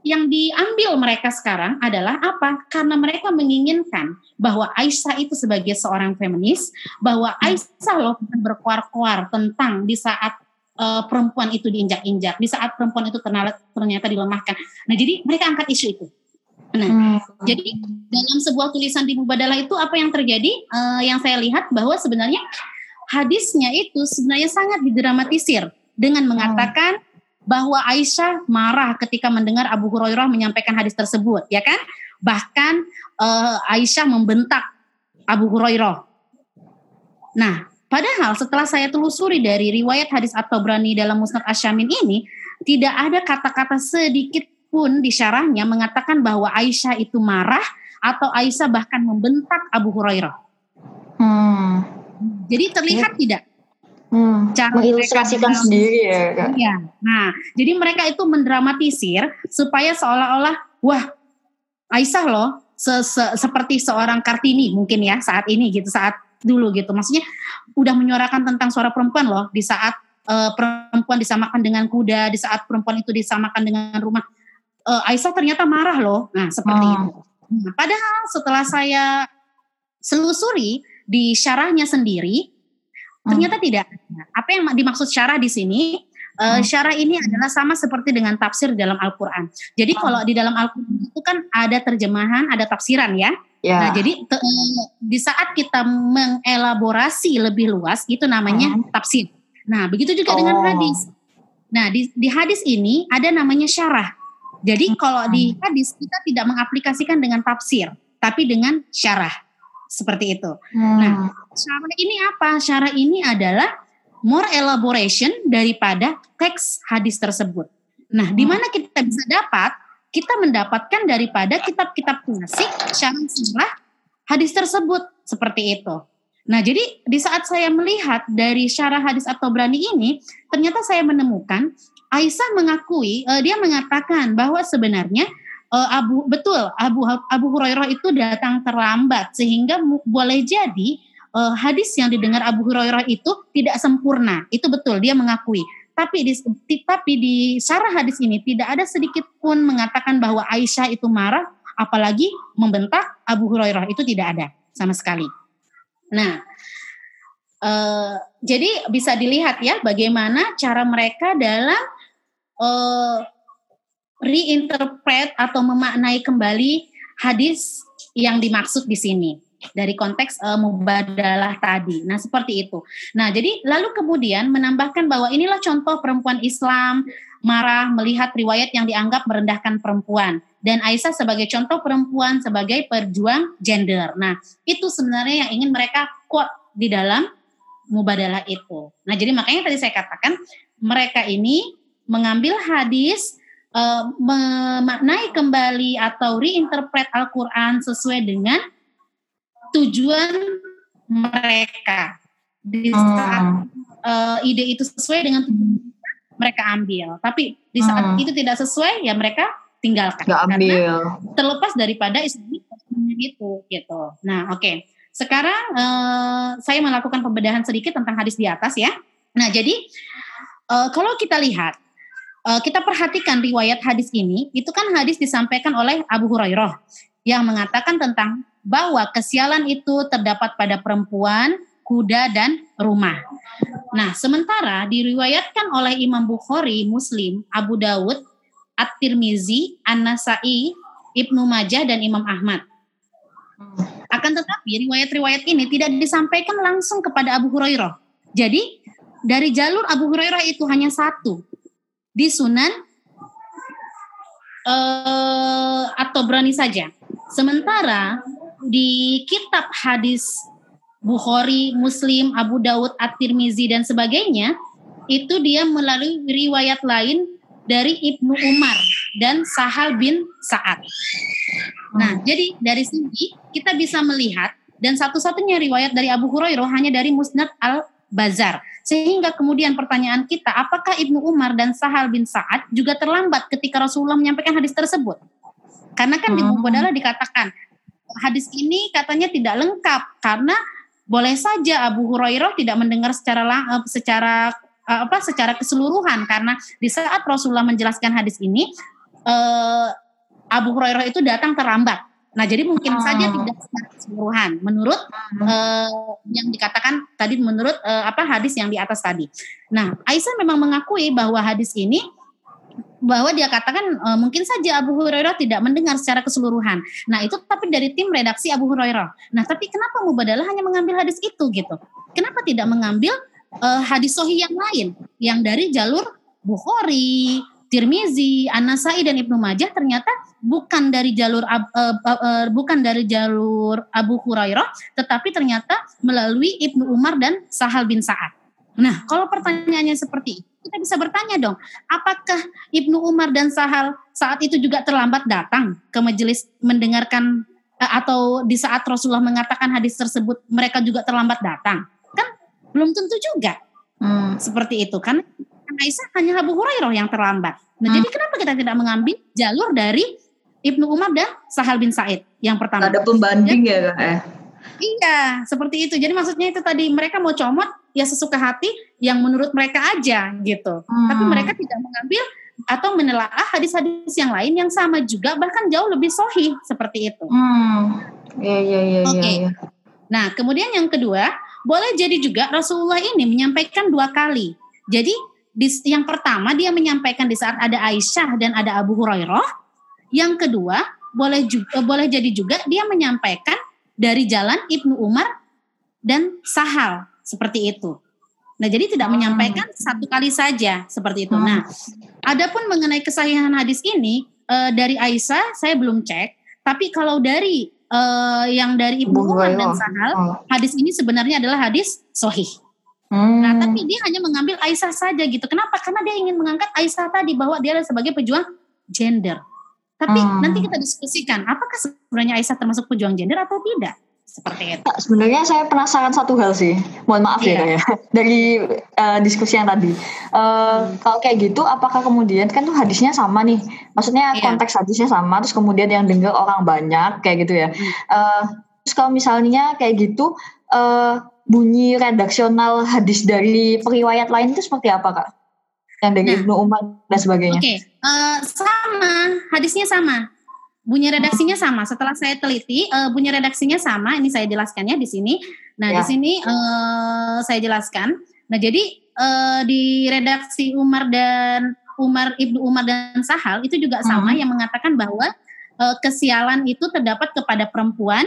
Yang diambil mereka sekarang adalah apa? Karena mereka menginginkan bahwa Aisyah itu sebagai seorang feminis, bahwa hmm. Aisyah loh berkuar-kuar tentang di saat uh, perempuan itu diinjak-injak, di saat perempuan itu ternyata, ternyata dilemahkan. Nah, jadi mereka angkat isu itu. Nah, hmm. jadi dalam sebuah tulisan di Mubadalah itu apa yang terjadi? Uh, yang saya lihat bahwa sebenarnya hadisnya itu sebenarnya sangat didramatisir dengan mengatakan hmm. Bahwa Aisyah marah ketika mendengar Abu Hurairah menyampaikan hadis tersebut, ya kan? Bahkan uh, Aisyah membentak Abu Hurairah. Nah, Padahal setelah saya telusuri dari riwayat hadis atau berani dalam Musnad Asyamin ini, tidak ada kata-kata sedikit pun di syarahnya mengatakan bahwa Aisyah itu marah atau Aisyah bahkan membentak Abu Hurairah. Hmm. Jadi terlihat tidak Hmm, cara mengilustrasikan sendiri ya kak. Iya. Nah, jadi mereka itu mendramatisir supaya seolah-olah wah Aisyah loh se -se seperti seorang Kartini mungkin ya saat ini gitu saat dulu gitu. Maksudnya udah menyuarakan tentang suara perempuan loh di saat uh, perempuan disamakan dengan kuda, di saat perempuan itu disamakan dengan rumah. Uh, Aisyah ternyata marah loh. Nah, seperti hmm. itu. Nah, padahal setelah saya selusuri di syarahnya sendiri, hmm. ternyata tidak. Apa yang dimaksud syarah di sini? Uh, syarah ini adalah sama seperti dengan tafsir dalam Al-Quran. Jadi hmm. kalau di dalam Al-Quran itu kan ada terjemahan, ada tafsiran ya. Ya. Nah, jadi te, di saat kita mengelaborasi lebih luas itu namanya hmm. tafsir. Nah, begitu juga oh. dengan hadis. Nah, di, di hadis ini ada namanya syarah. Jadi hmm. kalau di hadis kita tidak mengaplikasikan dengan tafsir, tapi dengan syarah. Seperti itu. Hmm. Nah, syarah ini apa? Syarah ini adalah more elaboration daripada teks hadis tersebut. Nah, hmm. di mana kita bisa dapat kita mendapatkan daripada kitab-kitab klasik syarah-syarah hadis tersebut seperti itu. Nah, jadi di saat saya melihat dari syarah hadis atau berani ini, ternyata saya menemukan Aisyah mengakui, uh, dia mengatakan bahwa sebenarnya uh, Abu betul Abu Abu Hurairah itu datang terlambat sehingga boleh jadi uh, hadis yang didengar Abu Hurairah itu tidak sempurna. Itu betul dia mengakui. Tapi di, tapi di syarah hadis ini tidak ada sedikit pun mengatakan bahwa Aisyah itu marah, apalagi membentak Abu Hurairah itu tidak ada sama sekali. Nah, uh, jadi bisa dilihat ya bagaimana cara mereka dalam uh, reinterpret atau memaknai kembali hadis yang dimaksud di sini dari konteks uh, mubadalah tadi. Nah, seperti itu. Nah, jadi lalu kemudian menambahkan bahwa inilah contoh perempuan Islam marah melihat riwayat yang dianggap merendahkan perempuan dan Aisyah sebagai contoh perempuan sebagai perjuang gender. Nah, itu sebenarnya yang ingin mereka quote di dalam mubadalah itu. Nah, jadi makanya tadi saya katakan mereka ini mengambil hadis uh, memaknai kembali atau reinterpret Al-Qur'an sesuai dengan tujuan mereka di saat hmm. uh, ide itu sesuai dengan mereka ambil tapi di saat hmm. itu tidak sesuai ya mereka tinggalkan. Karena ambil. terlepas daripada assessment itu gitu. Nah, oke. Sekarang eh, saya melakukan pembedahan sedikit tentang hadis di atas ya. Nah, jadi eh, kalau kita lihat eh, kita perhatikan riwayat hadis ini, itu kan hadis disampaikan oleh Abu Hurairah yang mengatakan tentang bahwa kesialan itu terdapat pada perempuan, kuda dan rumah. Nah, sementara diriwayatkan oleh Imam Bukhari, Muslim, Abu Dawud, At-Tirmizi, An-Nasai, Ibnu Majah dan Imam Ahmad. Akan tetapi riwayat-riwayat ini tidak disampaikan langsung kepada Abu Hurairah. Jadi dari jalur Abu Hurairah itu hanya satu di Sunan eh, atau berani saja. Sementara di kitab hadis Bukhari, Muslim, Abu Daud, At-Tirmizi dan sebagainya itu dia melalui riwayat lain dari Ibnu Umar dan Sahal bin Sa'ad. Nah, jadi dari sini kita bisa melihat dan satu-satunya riwayat dari Abu Hurairah hanya dari Musnad Al-Bazar. Sehingga kemudian pertanyaan kita, apakah Ibnu Umar dan Sahal bin Sa'ad juga terlambat ketika Rasulullah menyampaikan hadis tersebut? Karena kan di Hmm. buku adalah dikatakan hadis ini katanya tidak lengkap karena boleh saja Abu Hurairah tidak mendengar secara eh, secara eh, apa secara keseluruhan karena di saat Rasulullah menjelaskan hadis ini eh, Abu Hurairah itu datang terlambat. Nah, jadi mungkin Hmm. saja tidak secara keseluruhan menurut eh, yang dikatakan tadi menurut eh, apa hadis yang di atas tadi. Nah, Aisyah memang mengakui bahwa hadis ini bahwa dia katakan eh, mungkin saja Abu Hurairah tidak mendengar secara keseluruhan. Nah, itu tapi dari tim redaksi Abu Hurairah. Nah, tapi kenapa Mubadalah hanya mengambil hadis itu gitu? Kenapa tidak mengambil eh, hadis sahih yang lain yang dari jalur Bukhari, Tirmizi, An-Nasai dan Ibnu Majah ternyata bukan dari jalur Ab- eh, eh, bukan dari jalur Abu Hurairah tetapi ternyata melalui Ibnu Umar dan Sahal bin Sa'ad. Nah, kalau pertanyaannya seperti itu, kita bisa bertanya dong, apakah Ibnu Umar dan Sahal saat itu juga terlambat datang ke majelis mendengarkan eh, atau di saat Rasulullah mengatakan hadis tersebut mereka juga terlambat datang? Kan belum tentu juga Hmm. seperti itu kan Aisyah hanya Abu Hurairah yang terlambat. Nah, Hmm. jadi kenapa kita tidak mengambil jalur dari Ibnu Umar dan Sahal bin Said yang pertama? Ada pembanding ya ya? Iya, seperti itu. Jadi maksudnya itu tadi mereka mau comot ya sesuka hati yang menurut mereka aja gitu. Hmm. Tapi mereka tidak mengambil atau menelaah hadis-hadis yang lain yang sama juga bahkan jauh lebih sohi seperti itu. Hmm. Iya iya iya iya. Oke. iya. Nah, kemudian yang kedua, boleh jadi juga Rasulullah ini menyampaikan dua kali. Jadi di, yang pertama dia menyampaikan di saat ada Aisyah dan ada Abu Hurairah. Yang kedua, boleh juga boleh jadi juga dia menyampaikan dari jalan Ibnu Umar dan Sahal seperti itu. Nah, jadi tidak Hmm. menyampaikan satu kali saja seperti itu. Hmm. Nah, adapun mengenai kesahihan hadis ini eh, dari Aisyah saya belum cek, tapi kalau dari eh, yang dari Ibnu Umar dan. Sahal, Oh. hadis ini sebenarnya adalah hadis sohih. Hmm. Nah, tapi dia hanya mengambil Aisyah saja gitu. Kenapa? Karena dia ingin mengangkat Aisyah tadi bahwa dia adalah sebagai pejuang gender. Tapi Hmm. nanti kita diskusikan, apakah sebenarnya Aisyah termasuk pejuang gender atau tidak? Seperti itu. Sebenarnya saya penasaran satu hal sih. Mohon maaf Iya. ya Kak ya. Dari eh, diskusi yang tadi. Eh, Kalau kayak gitu, apakah kemudian kan tuh hadisnya sama nih? Maksudnya Iya. konteks hadisnya sama, terus kemudian yang dengar orang banyak kayak gitu ya. Hmm. Eh, terus kalau misalnya kayak gitu, eh, bunyi redaksional hadis dari periwayat lain itu seperti apa kak? Yang dari Nah. Ibnu Umar dan sebagainya. Oke, eh, sama, hadisnya sama. Bunyi redaksinya sama. Setelah saya teliti, eh, bunyi redaksinya sama. Ini saya jelaskannya di sini. Nah, di Ya. sini eh, saya jelaskan. Nah, jadi eh, di redaksi Umar dan Umar Ibnu Umar dan Sahal itu juga sama Hmm. yang mengatakan bahwa eh, kesialan itu terdapat kepada perempuan.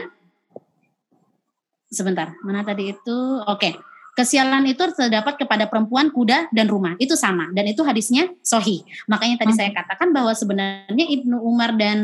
Sebentar, mana tadi itu? Oke. Kesialan itu terdapat kepada perempuan, kuda, dan rumah. Itu sama. Dan itu hadisnya sohi. Makanya tadi Hmm. saya katakan bahwa sebenarnya Ibnu Umar dan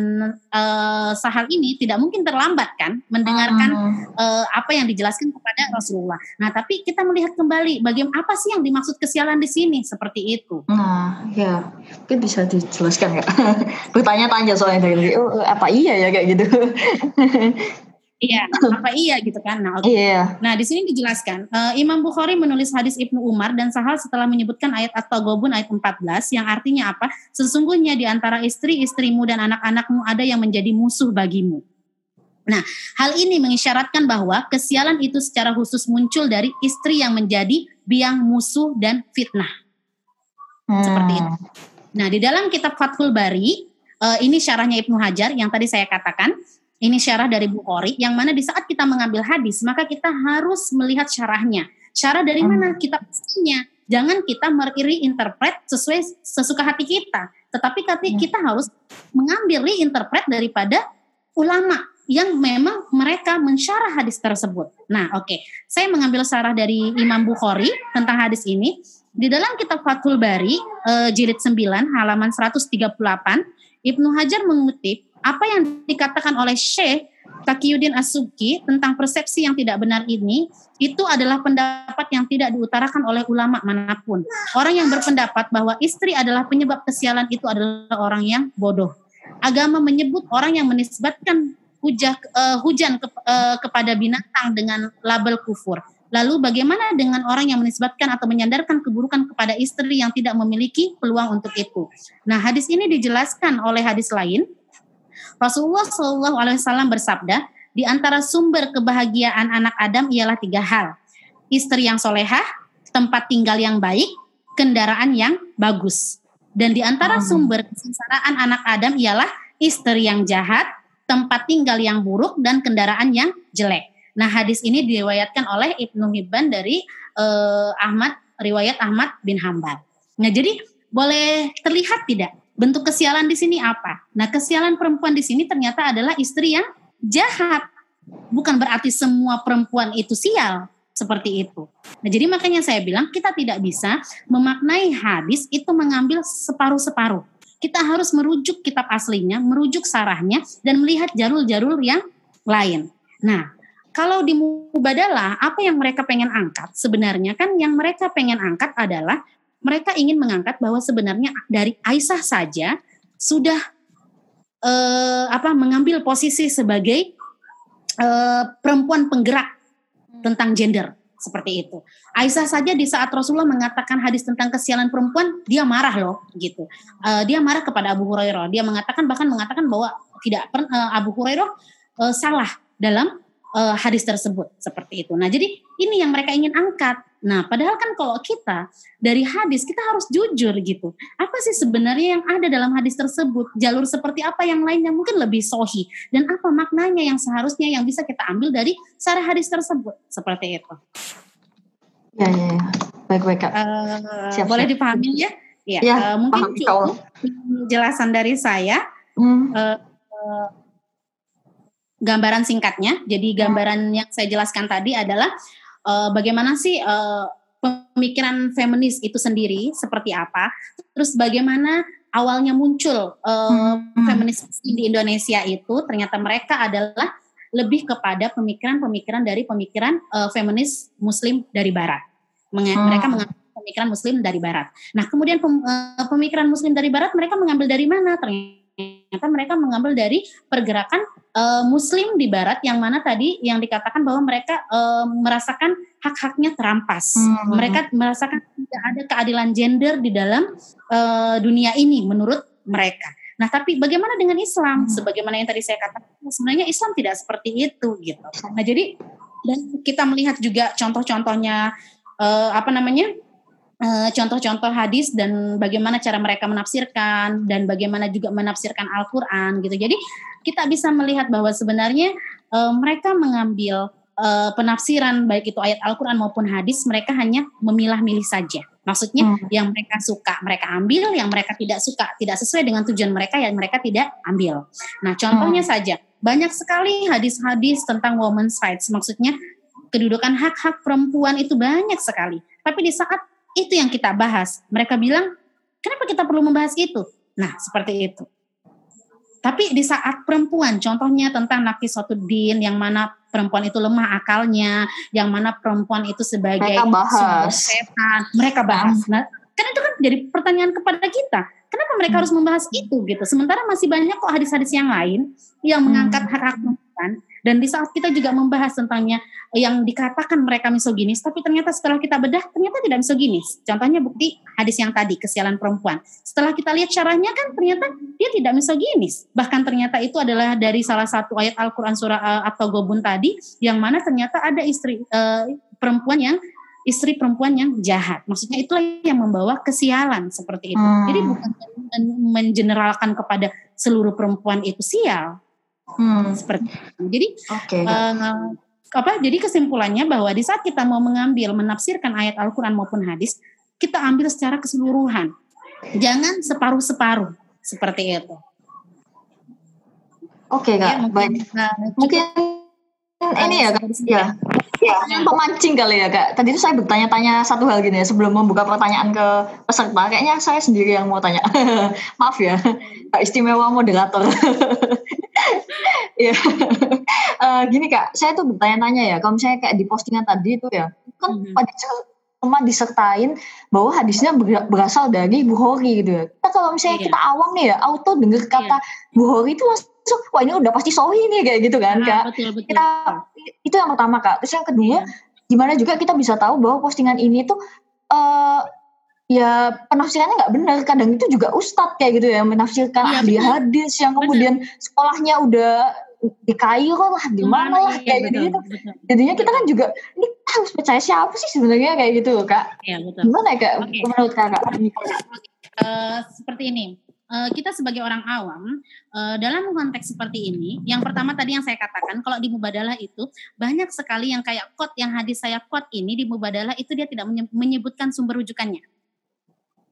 eh, Sahal ini tidak mungkin terlambat kan mendengarkan Hmm. eh, apa yang dijelaskan kepada Rasulullah. Nah, tapi kita melihat kembali bagaimana apa sih yang dimaksud kesialan di sini seperti itu. Nah, ya mungkin bisa dijelaskan nggak? Bertanya-tanya soalnya dari oh, apa iya ya kayak gitu? Iya, apa iya gitu kan? Nah, oke. Iya. Nah, di sini dijelaskan, eh, Imam Bukhari menulis hadis Ibnu Umar dan Sahal setelah menyebutkan ayat At-Taghabun ayat 14 yang artinya apa? Sesungguhnya di antara istri-istrimu dan anak-anakmu ada yang menjadi musuh bagimu. Nah, hal ini mengisyaratkan bahwa kesialan itu secara khusus muncul dari istri yang menjadi biang musuh dan fitnah. Seperti itu. Nah, di dalam kitab Fathul Bari, eh, ini syarahnya Ibnu Hajar yang tadi saya katakan, ini syarah dari Bukhari, yang mana di saat kita mengambil hadis, maka kita harus melihat syarahnya. Syarah dari mana? Kitab aslinya. Jangan kita mereinterpret sesuai sesuka hati kita. Tetapi tapi kita harus mengambil reinterpret daripada ulama yang memang mereka mensyarah hadis tersebut. Nah, oke. Saya mengambil syarah dari Imam Bukhari tentang hadis ini. Di dalam kitab Fathul Bari, eh, jilid 9, halaman 138, Ibnu Hajar mengutip apa yang dikatakan oleh Syekh Taqiyuddin As-Subki tentang persepsi yang tidak benar ini itu adalah pendapat yang tidak diutarakan oleh ulama mana pun. Orang yang berpendapat bahwa istri adalah penyebab kesialan itu adalah orang yang bodoh. Agama menyebut orang yang menisbatkan hujah, eh, hujan ke- eh, kepada binatang dengan label kufur. Lalu bagaimana dengan orang yang menisbatkan atau menyandarkan keburukan kepada istri yang tidak memiliki peluang untuk itu? Nah, hadis ini dijelaskan oleh hadis lain. Rasulullah Shallallahu Alaihi Wasallam bersabda, di antara sumber kebahagiaan anak Adam ialah tiga hal: istri yang solehah, tempat tinggal yang baik, kendaraan yang bagus. Dan di antara sumber kesengsaraan anak Adam ialah istri yang jahat, tempat tinggal yang buruk, dan kendaraan yang jelek. Nah, hadis ini diriwayatkan oleh Ibnu Hibban dari eh, Ahmad, riwayat Ahmad bin Hambal. Nah, jadi boleh terlihat tidak bentuk kesialan di sini apa? Nah, kesialan perempuan di sini ternyata adalah istri yang jahat. Bukan berarti semua perempuan itu sial seperti itu. Nah, jadi makanya saya bilang kita tidak bisa memaknai hadis itu mengambil separuh-separuh. Kita harus merujuk kitab aslinya, merujuk sarahnya dan melihat jarul-jarul yang lain. Nah, kalau di mubadalah apa yang mereka pengen angkat sebenarnya kan yang mereka pengen angkat adalah mereka ingin mengangkat bahwa sebenarnya dari Aisyah saja sudah eh, apa mengambil posisi sebagai eh, perempuan penggerak tentang gender seperti itu. Aisyah saja di saat Rasulullah mengatakan hadis tentang kesialan perempuan, dia marah loh gitu. Eh, dia marah kepada Abu Hurairah. Dia mengatakan bahkan mengatakan bahwa tidak per- eh, Abu Hurairah eh, salah dalam eh, hadis tersebut seperti itu. Nah, jadi ini yang mereka ingin angkat. Nah, padahal kan kalau kita dari hadis kita harus jujur gitu. Apa sih sebenarnya yang ada dalam hadis tersebut? Jalur seperti apa yang lain yang mungkin lebih sohi dan apa maknanya yang seharusnya yang bisa kita ambil dari sarah hadis tersebut seperti itu. Ya, ya, ya. Baik-baik, Kak. Eh, Siap, boleh siap. dipahami ya? Ya, Ya, eh, mungkin cukup penjelasan dari saya. Hmm. Eh, eh, gambaran singkatnya. Jadi gambaran yang saya jelaskan tadi adalah eh, bagaimana sih eh, pemikiran feminis itu sendiri seperti apa. Terus bagaimana awalnya muncul eh, Hmm. feminis di Indonesia itu ternyata mereka adalah lebih kepada pemikiran-pemikiran dari pemikiran eh, feminis Muslim dari Barat. Menge- Hmm. Mereka mengambil pemikiran Muslim dari Barat. Nah, kemudian pem- pemikiran Muslim dari Barat mereka mengambil dari mana? Ternyata mereka mengambil dari pergerakan eh, Muslim di Barat yang mana tadi yang dikatakan bahwa mereka eh, merasakan hak-haknya terampas. Hmm. Mereka merasakan tidak ada keadilan gender di dalam eh, dunia ini menurut mereka. Nah, tapi bagaimana dengan Islam? Hmm. Sebagaimana yang tadi saya katakan, sebenarnya Islam tidak seperti itu gitu. Nah, jadi dan kita melihat juga contoh-contohnya eh, apa namanya? Eh, contoh-contoh hadis dan bagaimana cara mereka menafsirkan dan bagaimana juga menafsirkan Al-Qur'an gitu. Jadi kita bisa melihat bahwa sebenarnya eh, mereka mengambil eh, penafsiran baik itu ayat Al-Qur'an maupun hadis mereka hanya memilah-milih saja. Maksudnya Hmm. yang mereka suka mereka ambil, yang mereka tidak suka tidak sesuai dengan tujuan mereka yang mereka tidak ambil. Nah, contohnya saja banyak sekali hadis-hadis tentang women's rights. Maksudnya kedudukan hak-hak perempuan itu banyak sekali. Tapi di saat itu yang kita bahas, mereka bilang, kenapa kita perlu membahas itu? Nah, seperti itu. Tapi di saat perempuan, contohnya tentang nakisatuddin, yang mana perempuan itu lemah akalnya, yang mana perempuan itu sebagai Mereka bahas. setan, mereka bahas. Nah, kan itu kan jadi pertanyaan kepada kita, kenapa mereka harus membahas itu gitu? Sementara masih banyak kok hadis-hadis yang lain yang mengangkat hak-hak perempuan. Dan di saat kita juga membahas tentangnya yang dikatakan mereka misoginis, tapi ternyata setelah kita bedah ternyata tidak misoginis. Contohnya bukti hadis yang tadi kesialan perempuan. Setelah kita lihat caranya kan ternyata dia tidak misoginis. Bahkan ternyata itu adalah dari salah satu ayat Al-Qur'an surah uh, atau Gobun tadi yang mana ternyata ada istri uh, perempuan yang istri perempuan yang jahat. Maksudnya itulah yang membawa kesialan seperti itu. Hmm. Jadi bukan mengeneralkan kepada seluruh perempuan itu sial Hmm. seperti itu. Jadi Oke. eh, apa? Jadi kesimpulannya bahwa di saat kita mau mengambil menafsirkan ayat Al-Qur'an maupun hadis, kita ambil secara keseluruhan. Jangan separuh-separuh seperti itu. Oke Ya, kak, baik. nah, Mungkin ini ya kak, ya. Ya, pemancing kali ya kak. Tadi itu saya bertanya-tanya satu hal gini ya sebelum membuka pertanyaan ke peserta. Kayaknya saya sendiri yang mau tanya. Maaf ya, Kak istimewa moderator. ya, Eh, gini kak, saya tuh bertanya-tanya ya. Kalau misalnya kayak di postingan tadi itu ya, kan Mhm. pada cuma disertain bahwa hadisnya ber- berasal dari Bukhari gitu ya. Kita kalau misalnya Iya. kita awam nih ya, auto dengar kata Bukhari itu langsung, wah ini udah pasti sohi nih kayak gitu kan Ah, kak betul betul. kita itu yang pertama kak terus yang kedua Iya. gimana juga kita bisa tahu bahwa postingan ini tuh eh ya penafsirannya nggak benar kadang itu juga ustadz kayak gitu ya menafsirkan Iya, ahli hadis yang kemudian sekolahnya udah di Kairo lah di mana lah Iya, kayak betul, gitu betul. jadinya kita kan juga ini harus percaya siapa sih sebenarnya kayak gitu kak Iya, betul. gimana ya kak Oke. menurut kakak Eh, seperti ini. Eh, kita sebagai orang awam eh, dalam konteks seperti ini, yang pertama tadi yang saya katakan, kalau di mubadalah itu banyak sekali yang kayak quote yang hadis saya quote ini di mubadalah itu dia tidak menye- menyebutkan sumber rujukannya.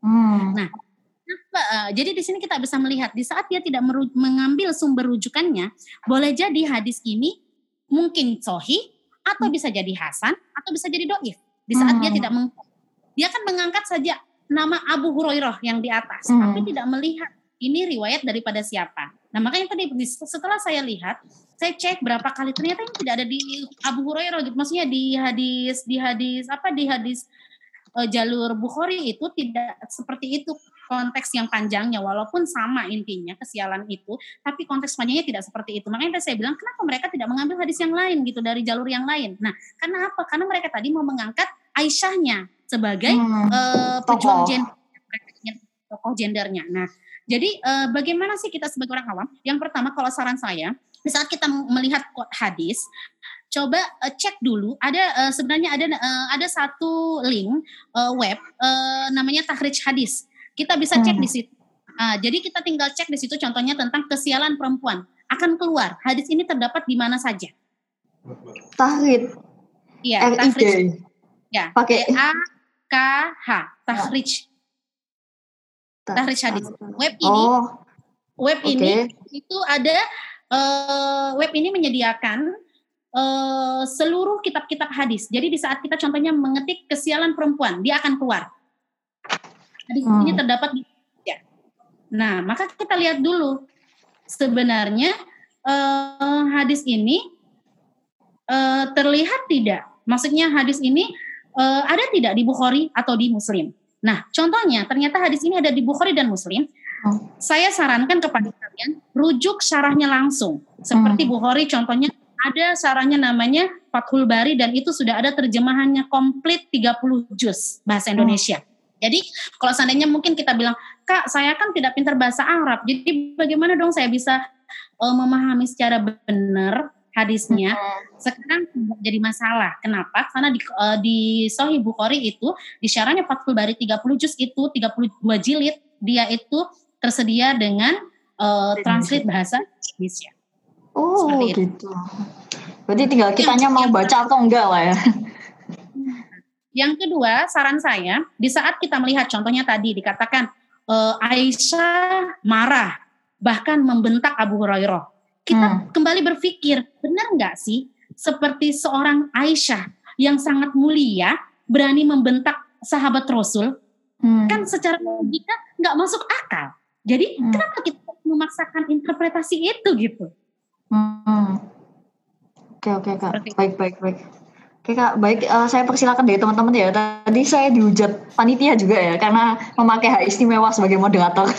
hmm. Kenapa? Eh, jadi di sini kita bisa melihat di saat dia tidak mengambil sumber rujukannya, boleh jadi hadis ini mungkin sohi atau bisa jadi hasan atau bisa jadi doif. Di saat dia Hmm. tidak meng, dia kan mengangkat saja nama Abu Hurairah yang di atas, Hmm. tapi tidak melihat ini riwayat daripada siapa. Nah makanya tadi di- setelah saya lihat, saya cek berapa kali ternyata ini tidak ada di Abu Hurairah gitu. Maksudnya di hadis di hadis apa di hadis eh, jalur Bukhari itu tidak seperti itu konteks yang panjangnya walaupun sama intinya kesialan itu tapi konteks panjangnya tidak seperti itu makanya tadi saya bilang kenapa mereka tidak mengambil hadis yang lain gitu dari jalur yang lain nah karena apa karena mereka tadi mau mengangkat Aisyahnya sebagai Hmm. eh, pejuang Tokoh. gender tokoh gendernya. Nah jadi eh, bagaimana sih kita sebagai orang awam? Yang pertama kalau saran saya di saat kita melihat quote hadis coba eh, cek dulu ada eh, sebenarnya ada eh, ada satu link eh, web eh, namanya Tahrij Hadis. Kita bisa cek Hmm. di situ. Ah, jadi kita tinggal cek di situ contohnya tentang kesialan perempuan. Akan keluar hadis ini terdapat di mana saja. Tahrid. Iya Tahrij ya Pakai- T A K H Tahrij Tahrij Hadis web ini oh web oke ini itu ada eh, web ini menyediakan eh, seluruh kitab-kitab hadis. Jadi di saat kita contohnya mengetik kesialan perempuan, dia akan keluar. Hadis Hmm. ini terdapat di ya. Nah, maka kita lihat dulu sebenarnya eh, hadis ini eh, terlihat tidak. Maksudnya hadis ini eh, ada tidak di Bukhari atau di Muslim. Nah, contohnya ternyata hadis ini ada di Bukhari dan Muslim. Hmm. Saya sarankan kepada kalian rujuk syarahnya langsung. Seperti Hmm. Bukhari contohnya ada syarahnya namanya Fathul Bari dan itu sudah ada terjemahannya komplit 30 juz bahasa Hmm. Indonesia. Jadi kalau seandainya mungkin kita bilang, Kak saya kan tidak pintar bahasa Arab, jadi bagaimana dong saya bisa eh, memahami secara benar hadisnya? Sekarang tidak jadi masalah. Kenapa? Karena di, eh, di Sahih Bukhari itu di syarahnya Fathul Bari 30 juz itu 32 jilid dia itu tersedia dengan eh, translate bahasa Indonesia. Oh Seperti itu. gitu. Berarti tinggal kitanya mau baca atau enggak lah ya. Yang kedua, saran saya, di saat kita melihat contohnya tadi dikatakan eh, Aisyah marah, bahkan membentak Abu Hurairah. Kita Hmm. kembali berpikir, benar nggak sih seperti seorang Aisyah yang sangat mulia berani membentak sahabat Rasul? Hmm. Kan secara logika nggak masuk akal. Jadi Hmm. kenapa kita memaksakan interpretasi itu gitu? Hmm. Oke oke kak. Seperti itu. Baik baik baik. Oke kak, baik uh, saya persilakan dari teman-teman ya. Tadi saya dihujat panitia juga ya karena memakai hak istimewa sebagai moderator.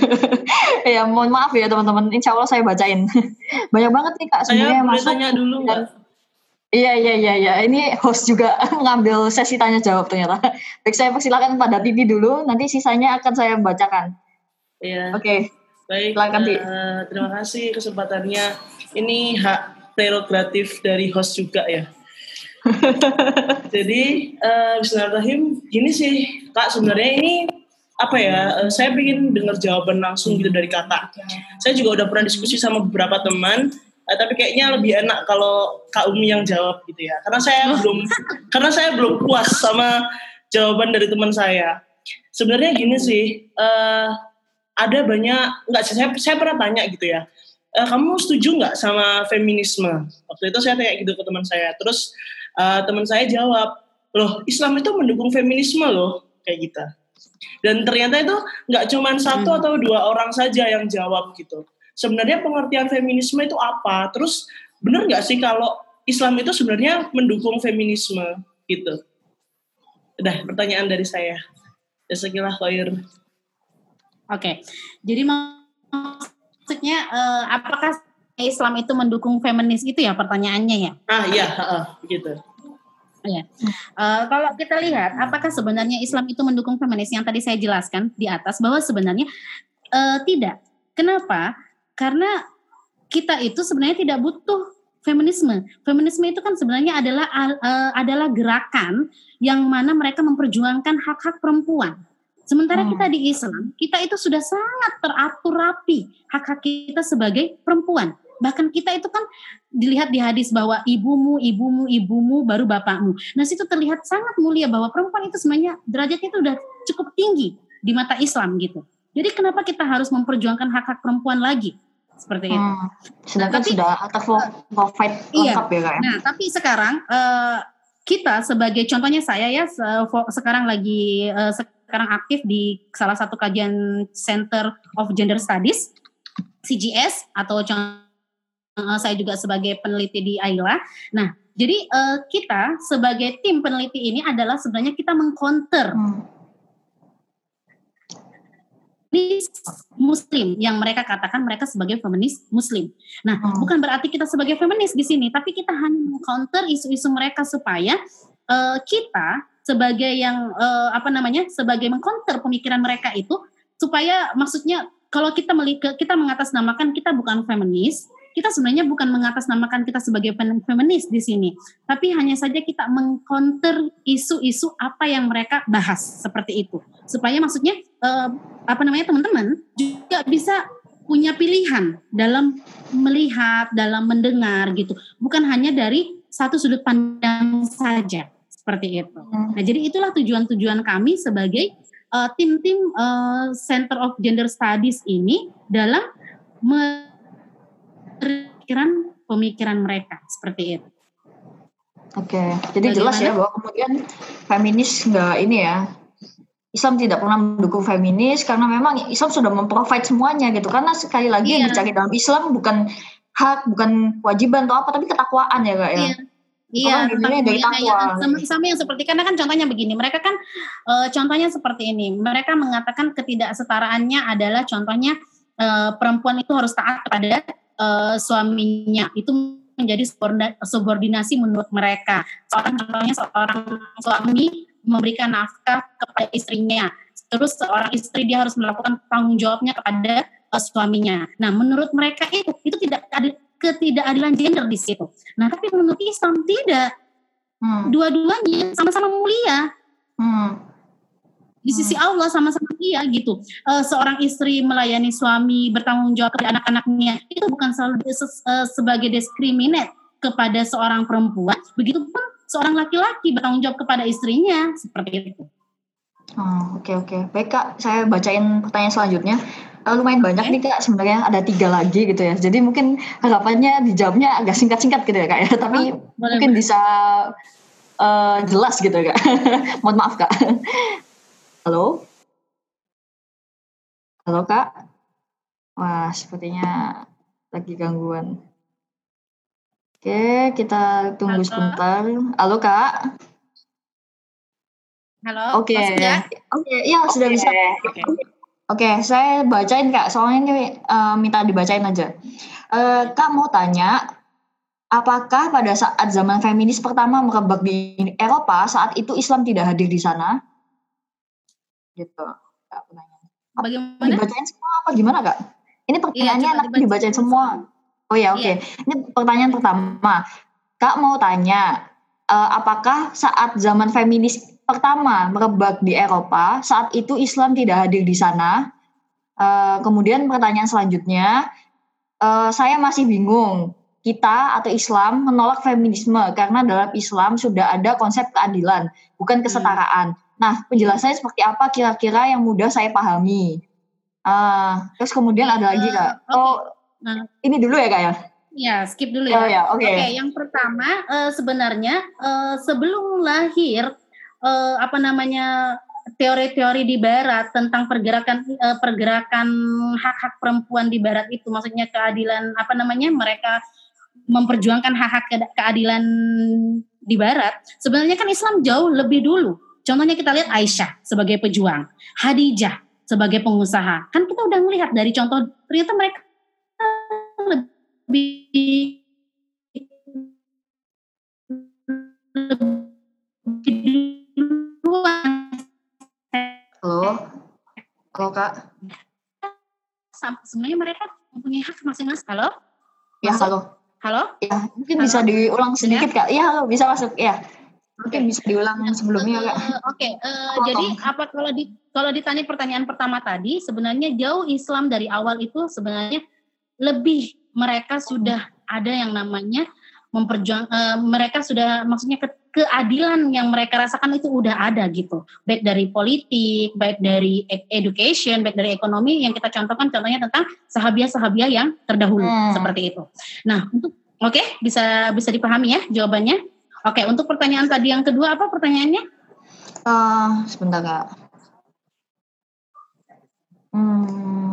ya mohon maaf ya teman-teman. Insya Allah saya bacain. Banyak banget nih kak sebenarnya masuk. tanya dulu nggak? Iya iya iya iya. Ini host juga ngambil sesi tanya jawab ternyata. Baik saya persilakan pada Titi dulu. Nanti sisanya akan saya bacakan. Iya. Oke. Okay. Baik. Uh, terima kasih kesempatannya. Ini hak prerogatif dari host juga ya. Jadi uh, Bismillahirrahmanirrahim, gini sih kak sebenarnya ini apa ya? Uh, saya ingin dengar jawaban langsung gitu dari kakak. Saya juga udah pernah diskusi sama beberapa teman, uh, tapi kayaknya lebih enak kalau kak Umi yang jawab gitu ya. Karena saya belum, karena saya belum puas sama jawaban dari teman saya. Sebenarnya gini sih, uh, ada banyak nggak saya saya pernah tanya gitu ya e, kamu setuju nggak sama feminisme? Waktu itu saya tanya gitu ke teman saya. Terus uh, teman saya jawab, loh Islam itu mendukung feminisme loh, kayak gitu. Dan ternyata itu nggak cuma satu hmm. atau dua orang saja yang jawab gitu. Sebenarnya pengertian feminisme itu apa? Terus benar nggak sih kalau Islam itu sebenarnya mendukung feminisme gitu? Udah pertanyaan dari saya. Jazakallah khair. Oke, okay. jadi maksudnya uh, apakah Islam itu mendukung feminis itu ya pertanyaannya ya? Ah iya, uh, begitu. Ya. Uh, kalau kita lihat, apakah sebenarnya Islam itu mendukung feminis yang tadi saya jelaskan di atas bahwa sebenarnya uh, tidak. Kenapa? Karena kita itu sebenarnya tidak butuh feminisme. Feminisme itu kan sebenarnya adalah uh, adalah gerakan yang mana mereka memperjuangkan hak-hak perempuan. Sementara hmm. kita di Islam, kita itu sudah sangat teratur rapi hak-hak kita sebagai perempuan. Bahkan kita itu kan dilihat di hadis bahwa ibumu, ibumu, ibumu, baru bapakmu. Nah situ terlihat sangat mulia bahwa perempuan itu sebenarnya derajatnya itu sudah cukup tinggi di mata Islam gitu. Jadi kenapa kita harus memperjuangkan hak-hak perempuan lagi? Seperti itu. Hmm. Sedangkan tapi, sudah provide iya. lengkap ya kak ya? Nah tapi sekarang uh, kita sebagai contohnya saya ya sekarang lagi uh, sekarang aktif di salah satu kajian Center of Gender Studies CGS atau uh, saya juga sebagai peneliti di AILA. Nah, jadi uh, kita sebagai tim peneliti ini adalah sebenarnya kita mengcounter hmm. muslim yang mereka katakan mereka sebagai feminis muslim. Nah, hmm. bukan berarti kita sebagai feminis di sini, tapi kita hanya mengcounter isu-isu mereka supaya uh, kita sebagai yang uh, apa namanya sebagai mengkonter pemikiran mereka itu supaya maksudnya kalau kita melihat kita mengatasnamakan kita bukan feminis kita sebenarnya bukan mengatasnamakan kita sebagai feminis di sini. Tapi hanya saja kita mengkonter isu-isu apa yang mereka bahas seperti itu. Supaya maksudnya uh, apa namanya teman-teman juga bisa punya pilihan dalam melihat dalam mendengar gitu. Bukan hanya dari satu sudut pandang saja seperti itu. Hmm. Nah, jadi itulah tujuan-tujuan kami sebagai uh, tim-tim uh, Center of Gender Studies ini dalam pemikiran pemikiran mereka seperti itu. Oke, jadi Bagaimana? jelas ya bahwa kemudian feminis enggak ini ya Islam tidak pernah mendukung feminis karena memang Islam sudah memprovide semuanya gitu. Karena sekali lagi iya. yang dicari dalam Islam bukan hak, bukan kewajiban atau apa, tapi ketakwaan ya kak ya. Iya. Iya, tentang dari takwa. Sama, sama yang seperti karena kan contohnya begini, mereka kan e, contohnya seperti ini. Mereka mengatakan ketidaksetaraannya adalah contohnya e, perempuan itu harus taat kepada e, suaminya. Itu menjadi subordinasi menurut mereka. Seorang contohnya seorang suami memberikan nafkah kepada istrinya. Terus seorang istri dia harus melakukan tanggung jawabnya kepada suaminya. Nah, menurut mereka itu itu tidak ada ketidakadilan gender di situ. Nah, tapi menurut Islam tidak. Hmm. Dua-duanya sama-sama mulia. Hmm. Di sisi hmm. Allah sama-sama mulia gitu. Uh, seorang istri melayani suami, bertanggung jawab kepada anak-anaknya, itu bukan selalu uh, sebagai diskriminat kepada seorang perempuan. Begitupun seorang laki-laki bertanggung jawab kepada istrinya, seperti itu. Oh, oke okay, oke. Okay. Baik Kak, saya bacain pertanyaan selanjutnya uh, lumayan banyak nih kak sebenarnya ada tiga lagi gitu ya jadi mungkin harapannya dijawabnya agak singkat-singkat gitu ya kak ya tapi oh, mungkin boleh. bisa uh, jelas gitu ya kak mohon maaf kak halo halo kak wah sepertinya lagi gangguan Oke, kita tunggu Halo. sebentar. Halo Kak. Halo. Oke. masuk ya? Oke, iya sudah bisa. Oke. Oke, saya bacain Kak. Soalnya ini eh, minta dibacain aja. Eh, Kak mau tanya, apakah pada saat zaman feminis pertama merebak di Eropa, saat itu Islam tidak hadir di sana? Gitu. Kak, pertanyaan. Bagaimana? Dibacain semua apa gimana Kak? Ini pertanyaannya coba nanti dibacain semua. Oh ya, oke. Iya. Ini pertanyaan pertama. Kak mau tanya, eh, apakah saat zaman feminis pertama merebak di Eropa, saat itu Islam tidak hadir di sana? Eh, kemudian pertanyaan selanjutnya, eh, saya masih bingung. Kita atau Islam menolak feminisme karena dalam Islam sudah ada konsep keadilan, bukan kesetaraan. Nah, penjelasannya seperti apa kira-kira yang mudah saya pahami? Ah, terus kemudian ada lagi kak. oke. Oh, Nah. ini dulu ya kak ya? Ya, skip dulu Oh ya. ya, oke. Oke, yang pertama eh, sebenarnya eh, sebelum lahir eh, apa namanya teori-teori di Barat tentang pergerakan eh, pergerakan hak-hak perempuan di Barat itu, maksudnya keadilan apa namanya mereka memperjuangkan hak-hak ke- keadilan di Barat. Sebenarnya kan Islam jauh lebih dulu. Contohnya kita lihat Aisyah sebagai pejuang, Hadijah sebagai pengusaha. Kan kita udah melihat dari contoh ternyata mereka lebih lebih duluan Halo, halo kak. Sebenarnya mereka mempunyai hak masing-masing. Halo, Ya Masuk? halo. halo. Ya mungkin Halo? bisa diulang sedikit kak. Ya halo, bisa masuk. Ya, mungkin bisa diulang sebelumnya kak. Eh, Oke, eh, Potong. jadi apa kalau di kalau ditanya pertanyaan pertama tadi, sebenarnya jauh Islam dari awal itu sebenarnya lebih mereka sudah ada yang namanya memperjuang eh, mereka sudah maksudnya ke- keadilan yang mereka rasakan itu udah ada gitu baik dari politik baik dari e- education baik dari ekonomi yang kita contohkan contohnya tentang sahabiah-sahabiah yang terdahulu Hmm. seperti itu nah untuk oke bisa bisa dipahami ya jawabannya oke untuk pertanyaan tadi yang kedua apa pertanyaannya Eh, sebentar kak. Hmm.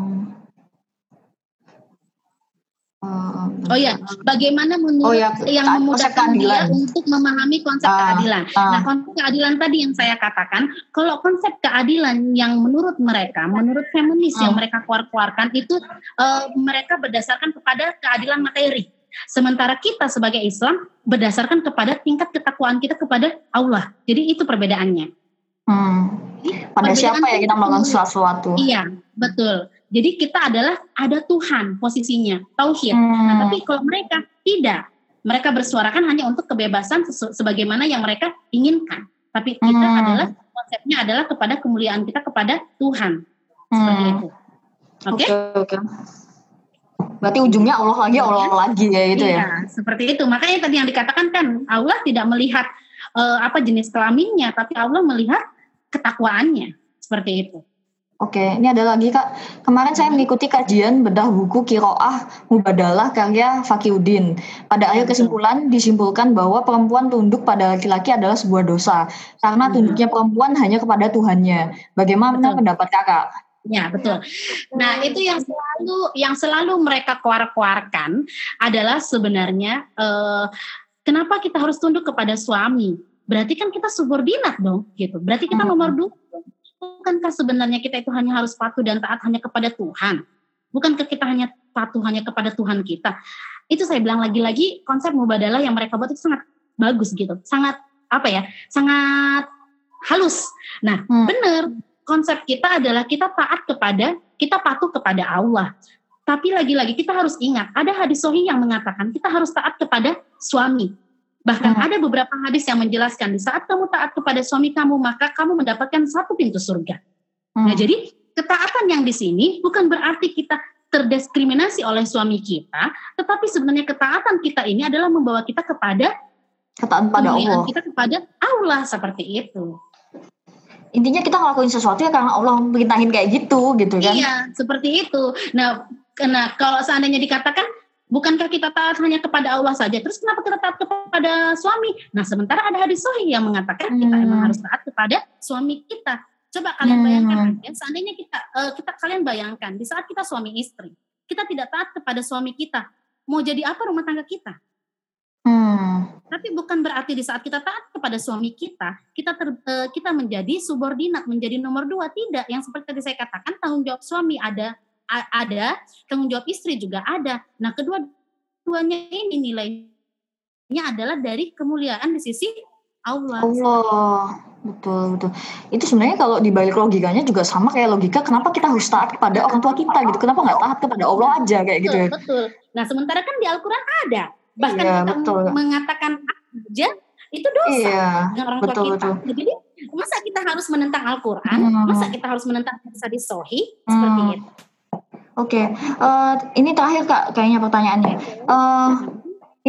Oh ya, bagaimana menurut Oh ya, yang memudahkan dia untuk memahami konsep Ah, keadilan. ah. Nah, konsep keadilan tadi yang saya katakan, kalau konsep keadilan yang menurut mereka, menurut feminis yang Ah. mereka keluar-keluarkan itu eh, mereka berdasarkan kepada keadilan materi. Sementara kita sebagai Islam berdasarkan kepada tingkat ketakwaan kita kepada Allah. Jadi itu perbedaannya. Hmm. Pada Perbedaan siapa ya kita melakukan sesuatu? Iya, betul. Jadi kita adalah ada Tuhan posisinya, tauhid. Nah, Hmm. tapi kalau mereka tidak, mereka bersuarakan hanya untuk kebebasan sebagaimana yang mereka inginkan. Tapi kita Hmm. adalah konsepnya adalah kepada kemuliaan kita kepada Tuhan. Seperti Hmm. itu. Oke? Oke, oke. Berarti ujungnya Allah lagi, Allah lagi ya itu iya, ya. seperti itu. Makanya tadi yang dikatakan kan Allah tidak melihat eh, apa jenis kelaminnya, tapi Allah melihat ketakwaannya. Seperti itu. Oke, ini ada lagi Kak. Kemarin saya mengikuti kajian bedah buku Kiroah Mubadalah karya Fakiuddin. Pada akhir betul. kesimpulan disimpulkan bahwa perempuan tunduk pada laki-laki adalah sebuah dosa karena Hmm. tunduknya perempuan hanya kepada Tuhannya. Bagaimana Betul. pendapat Kakak? Ya betul. Nah itu yang selalu yang selalu mereka kuar-kuarkan adalah sebenarnya eh, kenapa kita harus tunduk kepada suami? Berarti kan kita subordinat dong, gitu. Berarti kita Hmm. nomor dua. Bukankah sebenarnya kita itu hanya harus patuh dan taat hanya kepada Tuhan? Bukankah kita hanya patuh hanya kepada Tuhan kita? Itu saya bilang lagi-lagi konsep mubadalah yang mereka buat itu sangat bagus gitu, sangat apa ya, sangat halus. Nah Hmm. benar konsep kita adalah kita taat kepada kita patuh kepada Allah. Tapi lagi-lagi kita harus ingat ada hadis sahih yang mengatakan kita harus taat kepada suami. Bahkan Hmm. ada beberapa hadis yang menjelaskan di saat kamu taat kepada suami kamu maka kamu mendapatkan satu pintu surga. Hmm. Nah, jadi ketaatan yang di sini bukan berarti kita terdiskriminasi oleh suami kita, tetapi sebenarnya ketaatan kita ini adalah membawa kita kepada Ketaatan pada Allah. kita kepada Allah seperti itu. Intinya kita ngelakuin sesuatu ya karena Allah perintahin kayak gitu, gitu kan? Iya, seperti itu. Nah, karena kalau seandainya dikatakan bukankah kita taat hanya kepada Allah saja, terus kenapa kita taat kepada suami? Nah, sementara ada hadis sahih yang mengatakan kita Hmm. emang harus taat kepada suami kita. Coba kalian Hmm. bayangkan aja, seandainya kita eh, kita kalian bayangkan di saat kita suami istri, kita tidak taat kepada suami kita, mau jadi apa rumah tangga kita? Hmm. Tapi bukan berarti di saat kita taat kepada suami kita, kita ter, uh, kita menjadi subordinat, menjadi nomor dua. Tidak. Yang seperti tadi saya katakan, tanggung jawab suami ada, ada, tanggung jawab istri juga ada. Nah, kedua-duanya ini nilainya adalah dari kemuliaan di sisi Allah. Allah. Betul, betul. Itu sebenarnya kalau dibalik logikanya juga sama kayak logika kenapa kita harus taat kepada orang tua kita gitu. Kenapa nggak taat kepada Allah aja kayak betul, gitu ya? Betul. Nah, sementara kan di Al-Qur'an ada. Bahkan Iya, kita betul. mengatakan aja itu dosa Iya, dengan orang betul, tua kita. betul. Jadi masa kita harus menentang Al-Qur'an? Hmm. Masa kita harus menentang hadis sohi seperti Hmm. itu? Oke, eh, ini terakhir kak kayaknya pertanyaannya. Eh,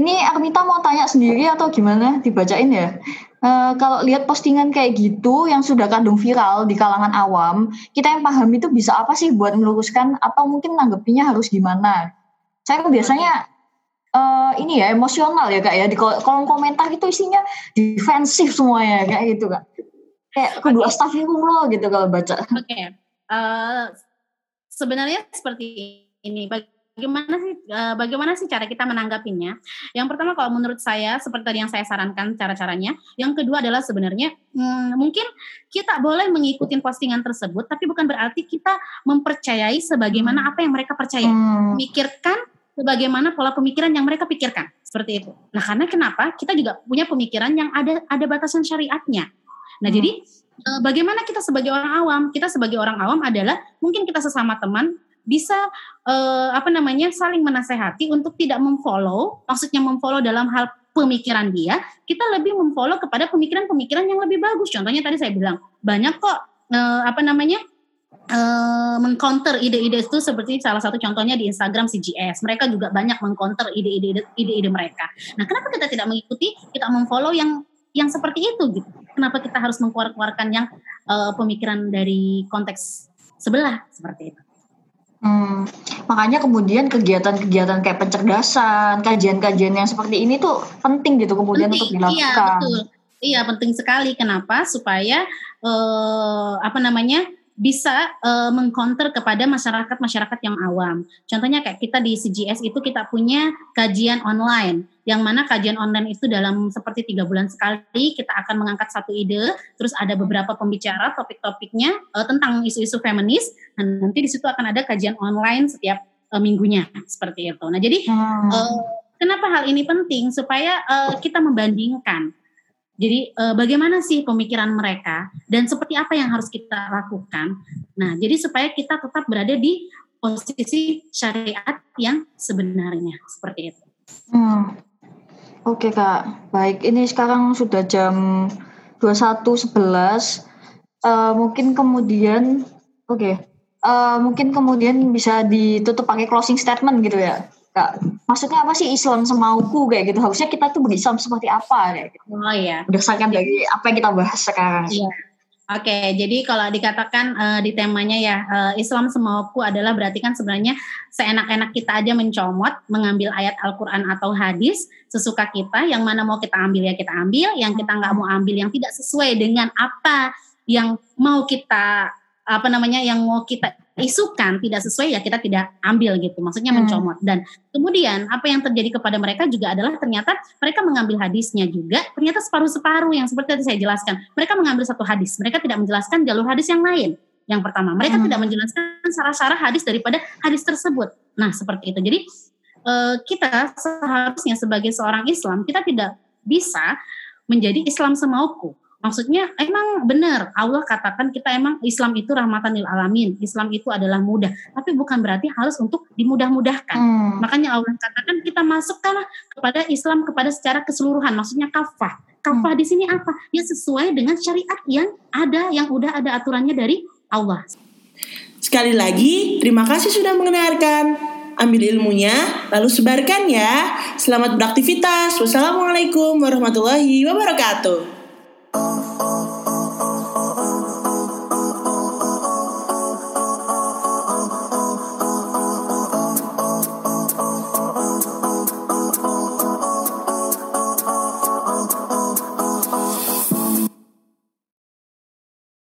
ini Armita mau tanya sendiri atau gimana? Dibacain ya. Eh, kalau lihat postingan kayak gitu yang sudah kadung viral di kalangan awam, kita yang paham itu bisa apa sih buat meluruskan atau mungkin nanggepinnya harus gimana? Saya kan biasanya eh, ini ya emosional ya kak ya di kol- kolom komentar itu isinya defensif semuanya kayak gitu kak. Kayak kudu astagfirullah gitu kalau baca. Oke. Eh, sebenarnya seperti ini. Bagaimana sih eh, bagaimana sih cara kita menanggapinya? Yang pertama kalau menurut saya seperti tadi yang saya sarankan cara-caranya. Yang kedua adalah sebenarnya hmm, mungkin kita boleh mengikuti postingan tersebut tapi bukan berarti kita mempercayai sebagaimana apa yang mereka percaya. Hmm, sebagaimana pola pemikiran yang mereka pikirkan. Seperti itu. Nah, karena kenapa? Kita juga punya pemikiran yang ada ada batasan syariatnya. Nah, Hmm. jadi eh, bagaimana kita sebagai orang awam? Kita sebagai orang awam adalah mungkin kita sesama teman bisa eh, apa namanya saling menasehati untuk tidak memfollow, maksudnya memfollow dalam hal pemikiran dia, kita lebih memfollow kepada pemikiran-pemikiran yang lebih bagus. Contohnya tadi saya bilang banyak kok eh, apa namanya eh, mengcounter ide-ide itu seperti salah satu contohnya di Instagram CGS. Mereka juga banyak mengcounter ide-ide ide-ide mereka. Nah, kenapa kita tidak mengikuti? Kita memfollow yang yang seperti itu gitu. Kenapa kita harus mengkeluarkan yang eh, pemikiran dari konteks sebelah seperti itu? Hmm, makanya kemudian kegiatan-kegiatan kayak pencerdasan, kajian-kajian yang seperti ini tuh penting gitu kemudian untuk Penting, iya dilakukan. betul. Iya penting sekali. Kenapa? Supaya eh, apa namanya bisa eh, mengcounter kepada masyarakat-masyarakat yang awam. Contohnya kayak kita di CGS itu kita punya kajian online, yang mana kajian online itu dalam seperti tiga bulan sekali kita akan mengangkat satu ide, terus ada beberapa pembicara topik-topiknya eh, tentang isu-isu feminis, dan nanti di situ akan ada kajian online setiap eh, minggunya seperti itu. Nah jadi Hmm, Eh, kenapa hal ini penting supaya eh, kita membandingkan. Jadi eh, bagaimana sih pemikiran mereka dan seperti apa yang harus kita lakukan. Nah, jadi supaya kita tetap berada di posisi syariat yang sebenarnya seperti itu. hmm. Oke kak, baik. Ini sekarang sudah jam 21.11. Eh, mungkin kemudian, oke, Eh, mungkin kemudian bisa ditutup pakai closing statement gitu ya, kak. Maksudnya apa sih Islam semauku kayak gitu? Harusnya kita tuh berislam seperti apa kayak gitu. Oh iya. Berdasarkan dari apa yang kita bahas sekarang. Iya. Oke, jadi kalau dikatakan eh, di temanya ya eh, Islam semauku adalah berarti kan sebenarnya seenak-enak kita aja mencomot, mengambil ayat Al-Quran atau hadis sesuka kita, yang mana mau kita ambil ya kita ambil, yang kita nggak mau ambil yang tidak sesuai dengan apa yang mau kita apa namanya yang mau kita isukan tidak sesuai ya kita tidak ambil gitu. Maksudnya Hmm. mencomot. Dan kemudian apa yang terjadi kepada mereka juga adalah ternyata mereka mengambil hadisnya juga ternyata separuh-separuh yang seperti tadi saya jelaskan. Mereka mengambil satu hadis mereka tidak menjelaskan jalur hadis yang lain. Yang pertama mereka Hmm. tidak menjelaskan sarah-sarah hadis daripada hadis tersebut. Nah seperti itu. Jadi eh, kita seharusnya sebagai seorang Islam kita tidak bisa menjadi Islam semauku Maksudnya emang benar Allah katakan kita emang Islam itu rahmatan lil alamin. Islam itu adalah mudah, tapi bukan berarti harus untuk dimudah-mudahkan. Hmm. Makanya Allah katakan kita masukkanlah kepada Islam kepada secara keseluruhan. Maksudnya kafah. Kafah di sini apa? Ya sesuai dengan syariat yang ada yang udah ada aturannya dari Allah. Sekali lagi, terima kasih sudah mendengarkan. Ambil ilmunya, lalu sebarkan ya. Selamat beraktivitas. Wassalamualaikum warahmatullahi wabarakatuh. oh, oh.